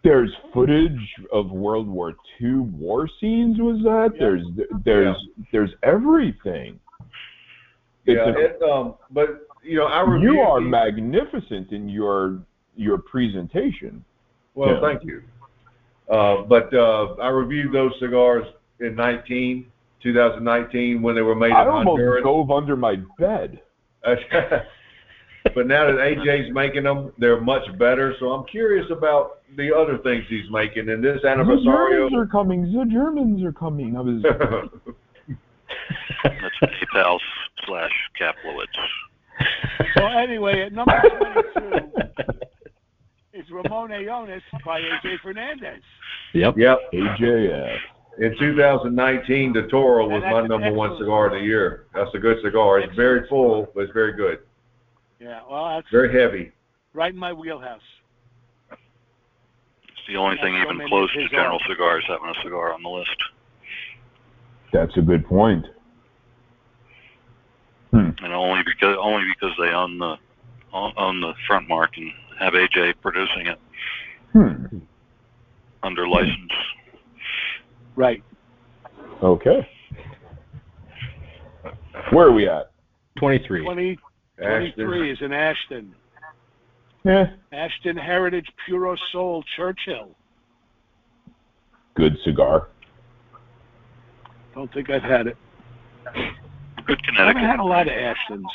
There's footage of World War II war scenes. Was that? Yeah. There's there's there's everything. Yeah, it, um, but you know, I reviewed you are these- magnificent in your your presentation. Well, Yeah. thank you. Uh, but uh, I reviewed those cigars in 19, 2019 when they were made I in almost Honduras. dove under my bed. *laughs* but now that AJ's making them, they're much better. So I'm curious about the other things he's making. And this The anniversario. Germans are coming. The Germans are coming. I was. *laughs* That's PayPal slash Kaplowitz. So anyway, at number 22 is Ramon Allones by AJ Fernandez. Yep. yep. AJF. In 2019, the Toro was my number one cigar of the year. That's a good cigar. It's very full, but it's very good. Yeah, well, that's Very heavy. right in my wheelhouse. It's the only thing even close to General own. Cigars having a cigar on the list. That's a good point. And only because only because they own the own own the front mark and have AJ producing it Hmm. under license. Right. Okay. Where are we at? 23. 20, Ashton. 23 is in Ashton. Eh, Ashton Heritage Puro Sol Churchill. good cigar. Don't think I've had it. Good I haven't had a lot of Ashtons.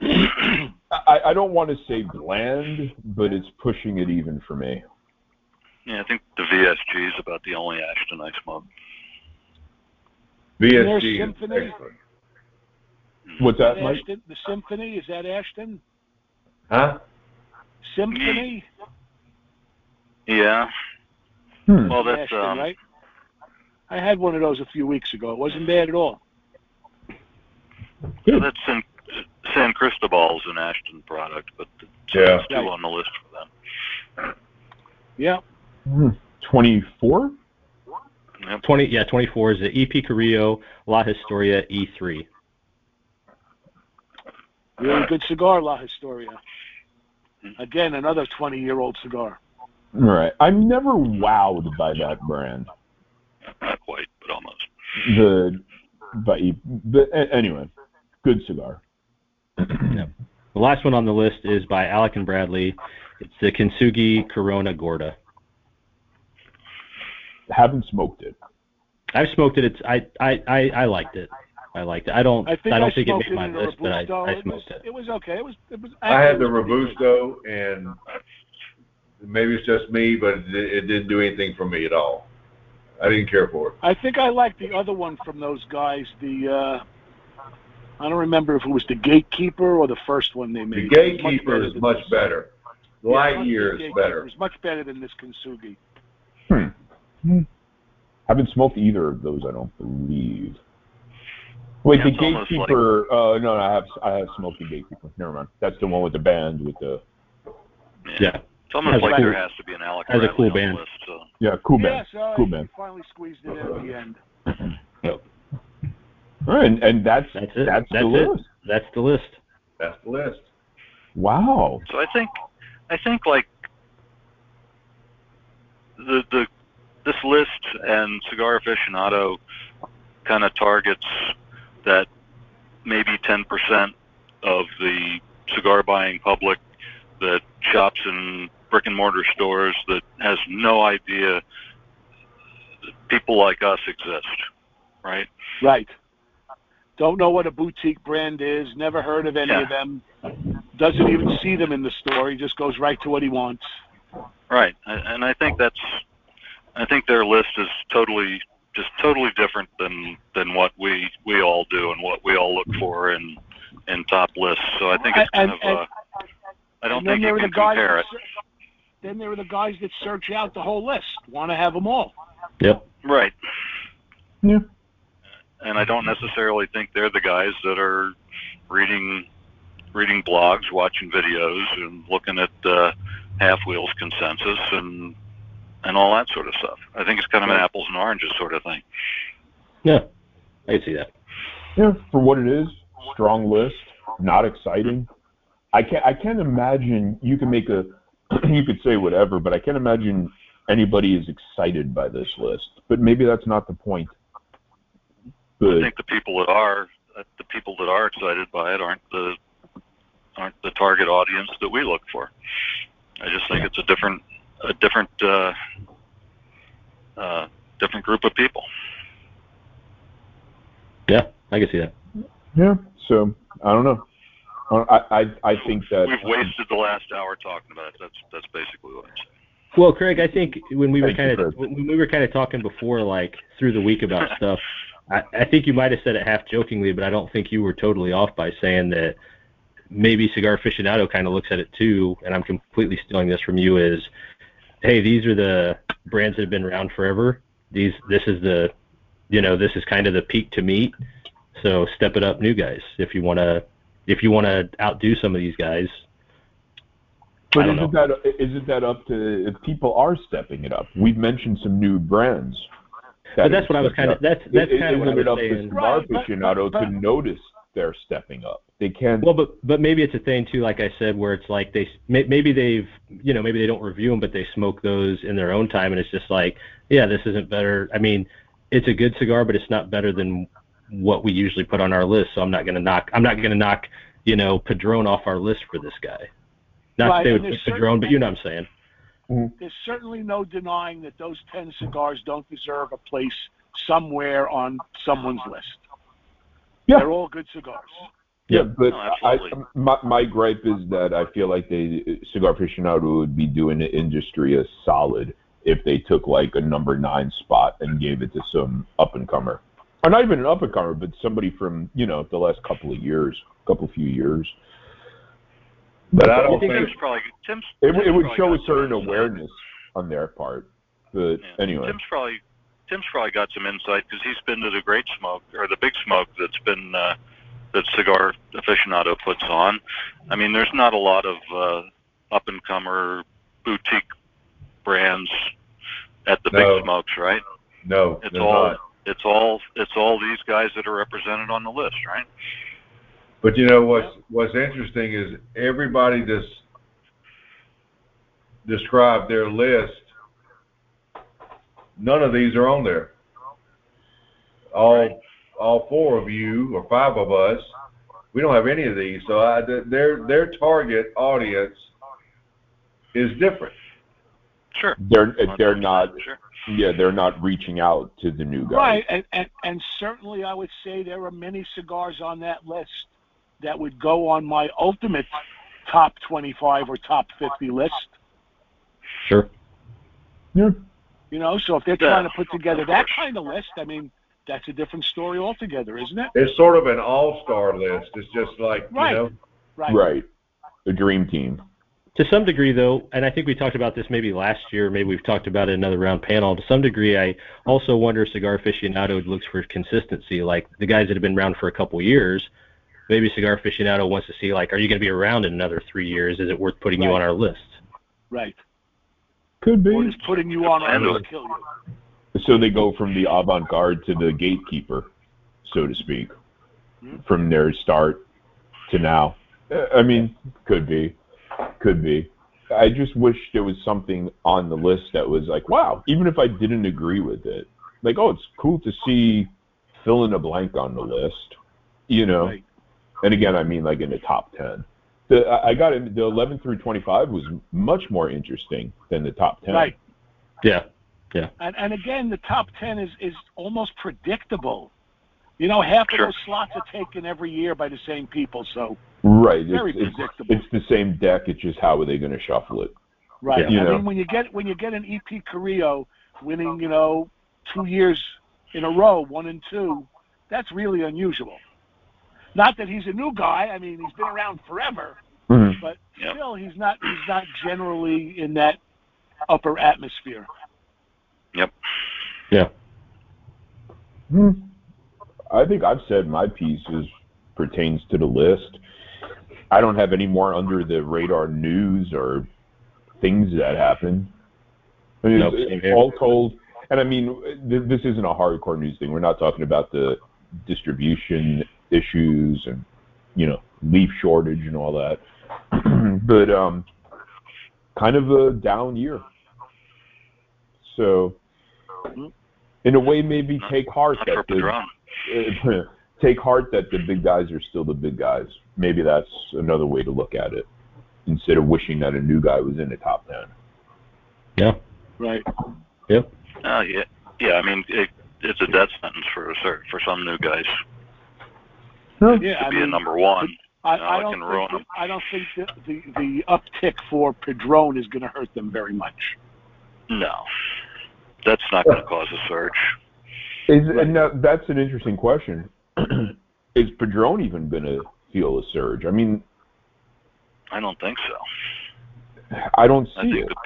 *clears throat* I, I don't want to say bland, but it's pushing it even for me. Yeah, I think the VSG is about the only Ashton I smoke. VSG. Symphony. excellent. What's that, Is Mike? Ashton, the Symphony, is that Ashton? Huh? Symphony? Yeah, Hmm. well that's Ashton, um, right? I had one of those a few weeks ago. It wasn't bad at all. Yeah, that's San, San Cristobal's an Ashton product, but it's Yeah. two Right. on the list for them. Yeah. Hmm. 24? 20, yeah, 24 is the EP Carrillo La Historia E E3. Really good cigar, La Historia. Again, another 20 year old cigar. Right. I'm never wowed by that brand. Not quite, but almost. The, but, but anyway, good cigar. The last one on the list is by Alec and Bradley. It's the Kintsugi Corona Gorda. Haven't smoked it. I've smoked it. It's I I I, I liked it. I liked it. I don't I think I I, don't think it smoked made my in a list, but I, Robusto. I it was, smoked it. It was okay. It was. It was. I had the actually, it was pretty good. Robusto, and maybe it's just me, but it, it didn't do anything for me at all. I didn't care for it. I think I liked the other one from those guys. The uh, I don't remember if it was the Gatekeeper or the first one they The made. It was much Gatekeeper better is much better. Yeah, Light year is Gatekeeper better. is much better than this Kintsugi. Hmm. Haven't smoked either of those, I don't believe. Wait, Yeah, the it's almost Gatekeeper, uh, no, no, I have, I have smoked the Gatekeeper. Never mind. That's the one with the band with the, Yeah. It's almost like cool- there has to be an Alec has a cool on band. list. So. yeah, cool yeah, band. so Cool band. finally squeezed it in at the end. *laughs* All right, and, and that's, That's it. that's, That's the it. list. That's the list. That's the list. Wow. So I think, I think like the the this list and Cigar Aficionado kind of targets that maybe 10% of the cigar buying public that shops in brick and mortar stores that has no idea that people like us exist, right? Right. Don't know what a boutique brand is. Never heard of any Yeah. of them. Doesn't even see them in the store. He just goes right to what he wants. Right, and and I think that's, I think their list is totally, just totally different than than what we we all do and what we all look for in in top lists. So I think it's kind And- of, and- uh, I don't and then think there you can the guys. compare that it. ser- then there are the guys that search out the whole list. Want to have them all. Yep. Right. Yeah. And I don't necessarily think they're the guys that are reading reading blogs, watching videos, and looking at uh, Half Wheels consensus and and all that sort of stuff. I think it's kind of an apples and oranges sort of thing. Yeah. I can see that. Yeah, for what it is, strong list, not exciting. I can't I can't imagine you can make a *clears throat* you could say whatever, but I can't imagine anybody is excited by this list. But maybe that's not the point. But I think the people that are uh, the people that are excited by it aren't the aren't the target audience that we look for. I just think it's a different a different uh, uh, different group of people. Yeah, I can see that. yeah, so I don't know. I I, I think that We've wasted the last hour talking about it. That's that's basically what I'm saying. Well, Craig, I think when we were Thank you, kind of when we were kind of talking before, like through the week about *laughs* stuff, I, I think you might have said it half jokingly, but I don't think you were totally off by saying that maybe Cigar Aficionado kind of looks at it too, and I'm completely stealing this from you. Is hey, these are the brands that have been around forever. These, this is the, you know, this is kind of the peak to meet. So step it up, new guys. If you want to, if you want to outdo some of these guys, But isn't that isn't that up to if people are stepping it up? We've mentioned some new brands. That But that's what I was kind of that's that's It- kind of what I was up to saying. cigar Right, but- aficionado but- to notice they're stepping up. They can't. Well, but but maybe it's a thing too, like I said, where it's like they maybe they've you know maybe they don't review them, but they smoke those in their own time, and it's just like, yeah, this isn't better. I mean, it's a good cigar, but it's not better than what we usually put on our list. So I'm not gonna knock. I'm not gonna knock you know Padron off our list for this guy. Not Right, that they and would there's Padron, but you know what I'm saying. Mm-hmm. There's certainly no denying that those 10 cigars don't deserve a place somewhere on someone's list. Yeah. They're all good cigars. Yeah, Yeah. but No, I, my, my gripe is that I feel like they cigar aficionado would be doing the industry a solid if they took like a number nine spot and gave it to some up and comer, or not even an up and comer, but somebody from you know the last couple of years, a couple few years. But I don't think probably Tim's. it, Tim's it would show a certain awareness on their part. But Yeah. anyway, Tim's probably Tim's probably got some insight because he's been to the Great Smoke or the Big Smoke that's been uh, that Cigar Aficionado puts on. I mean, there's not a lot of uh, up and comer boutique brands at the No. Big Smokes, right? no, It's all not. it's all it's all these guys that are represented on the list, right? But you know what's what's interesting is everybody just described their list. None of these are on there. All Right. all four of you or five of us, we don't have any of these. So I, their their target audience is different. Sure. they're they're not Sure. yeah they're not reaching out to the new guys. Right, and, and, and certainly I would say there are many cigars on that list that would go on my ultimate top 25 or top 50 list. Sure. Yeah. You know, so if they're Yeah, trying to put together that kind of list, I mean, that's a different story altogether, isn't it? It's sort of an all-star list. It's just like Right. you know, Right. Right. The dream team. To some degree, though, and I think we talked about this maybe last year, maybe we've talked about it in another round panel. To some degree, I also wonder if Cigar Aficionado looks for consistency. Like the guys that have been around for a couple years, maybe Cigar Aficionado wants to see, like, are you going to be around in another three years? Is it worth putting you on our list? Right. Could Or be. just putting you on our list kill you. So they go from the avant-garde to the gatekeeper, so to speak, Hmm. from their start to now. I mean, could be, could be. I just wish there was something on the list that was like, wow, even if I didn't agree with it, like, oh, it's cool to see fill in a blank on the list, you know. Right. And again, I mean like in the top ten. The I I got it. The eleven through twenty-five was much more interesting than the top ten. Right. Yeah. Yeah. And, and again, the top 10 is, is almost predictable. You know, half Sure. of those slots are taken every year by the same people, so Right. very it's, it's, predictable. it's the same deck. It's just how are they going to shuffle it? Right. You I know. mean, when you get when you get an EP Carrillo winning, you know, two years in a row, one and two, that's really unusual. Not that he's a new guy. I mean, he's been around forever, Mm-hmm. but Yep. still, he's not he's not generally in that upper atmosphere. Yep. Yeah. Hmm. I think I've said my piece as pertains to the list. I don't have any more under the radar news or things that happen. I mean, Nope, it's- same here. all told, and I mean, th- this isn't a hardcore news thing. We're not talking about the distribution issues and you know leaf shortage and all that. *clears throat* but um, kind of a down year. So, mm-hmm. in a way, maybe mm-hmm. take heart that the, *laughs* take heart that the big guys are still the big guys. Maybe that's another way to look at it, instead of wishing that a new guy was in the top ten. Yeah. Right. Yep. Oh yeah, yeah. I mean, it, it's a death sentence for a cer- for some new guys Yeah, to I be a mean, number one. I, No, I don't can think ruin that- I don't think that the the uptick for Padron is going to hurt them very much. No, that's not going to cause a surge. Is, and now, that's an interesting question. *clears throat* is Padron even going to feel a surge? I mean, I don't think so. I don't I see think it.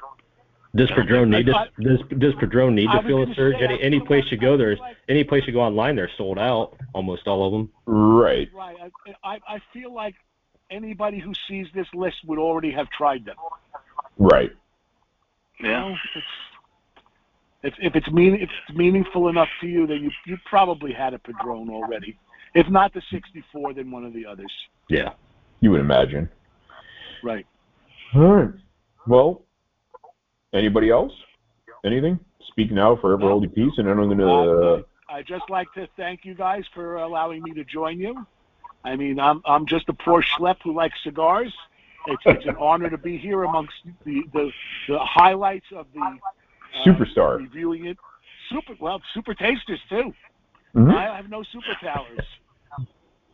Does I don't Padron need to does does Padron need to feel a surge? say, Any any place like- you go, I there's like- any place you go online, they're sold out. Almost all of them. Right. Right. I, I I feel like anybody who sees this list would already have tried them. Right. Yeah. if if it's mean if it's meaningful enough to you, then you you probably had a Padron already. If not the 64, then one of the others. Yeah. You would imagine. Right. All right. Well, anybody else? Anything? Speak now, forever No. hold your peace, and then I'm gonna. Uh, I just like to thank you guys for allowing me to join you. I mean, I'm I'm just a poor schlep who likes cigars. It's it's an honor to be here amongst the the, the highlights of the uh, Superstar. reviewing it. Super well, super tasters too. mhm. I have no superpowers.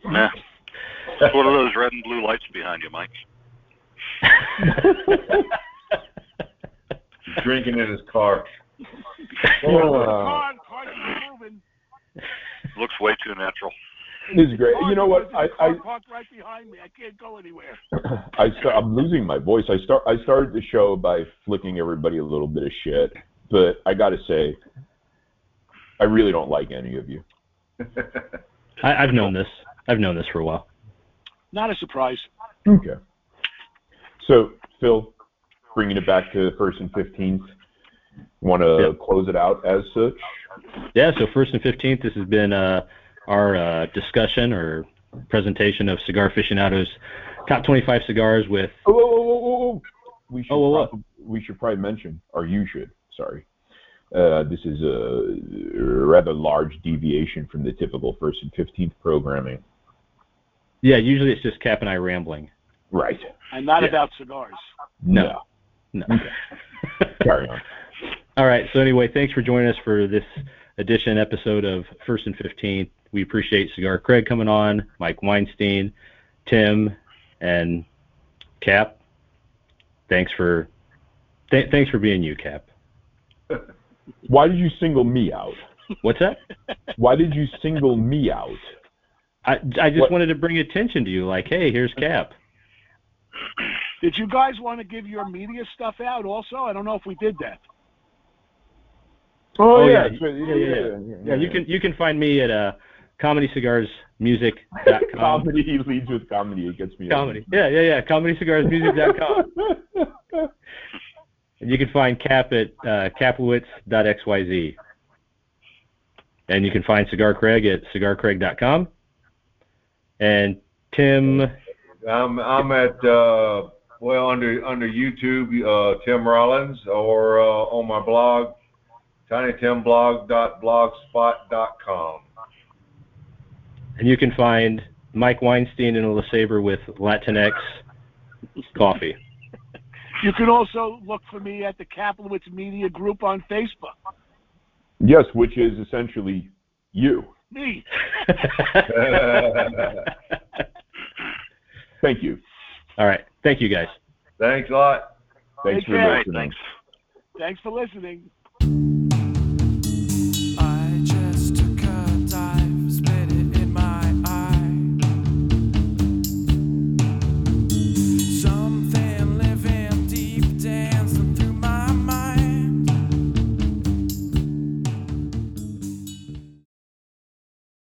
Nah. one of those red and blue lights behind you, Mike? *laughs* *laughs* Drinking in his car. *laughs* Uh, Car, car's moving. Looks way too natural. This is great. You know what? there's a I- car I- parked right behind me. I can't go anywhere. *clears throat* I st- I'm losing my voice. I start. I started the show by flicking everybody a little bit of shit, but I got to say, I really don't like any of you. *laughs* I, I've known this. I've known this for a while. Not a surprise. Okay. So, Phil, bringing it back to first and fifteenth, want to Yep. close it out as such? Yeah, so first and fifteenth, this has been uh, our uh, discussion or presentation of Cigar Aficionado's top twenty-five cigars with Oh, whoa, whoa, whoa, whoa, whoa. We should Oh, whoa, prob- we should probably mention, or you should. Sorry. Uh, this is a rather large deviation from the typical first and fifteenth programming. yeah. Usually it's just Kap and I rambling. Right. And not Yeah. about cigars. No. No. Carry on. All right. So anyway, thanks for joining us for this edition episode of First and Fifteenth. We appreciate Cigar Craig coming on, Mike Weinstein, Tim, and Kap. Thanks for th- thanks for being you, Kap. Why did you single me out? What's that? Why did you single me out? I I just What- wanted to bring attention to you. Like, hey, here's Kap. Did you guys want to give your media stuff out also? I don't know if we did that. Oh, yeah. so- Yeah, yeah, yeah. Yeah, you can you can find me at uh, comedycigarsmusic.com. Comedy leads with comedy. It gets me. Comedy. Yeah, yeah, yeah. Comedycigarsmusic.com. *laughs* and you can find Kap at uh, kaplowitz.xyz. And you can find Cigar Craig at cigarcraig.com. And Tim, I'm I'm at uh, well under under YouTube, uh, Tim Rollins, or uh, on my blog, tinytimblog.blogspot.com. and you can find Mike Weinstein and a LeSabre with Latinx coffee. You can also look for me at the Kaplowitz Media Group on Facebook. Yes, which is essentially you. Me. *laughs* *laughs* Thank you. All right. Thank you, guys. Thanks a lot. Thanks Take for care. Listening. thanks. Thanks for listening.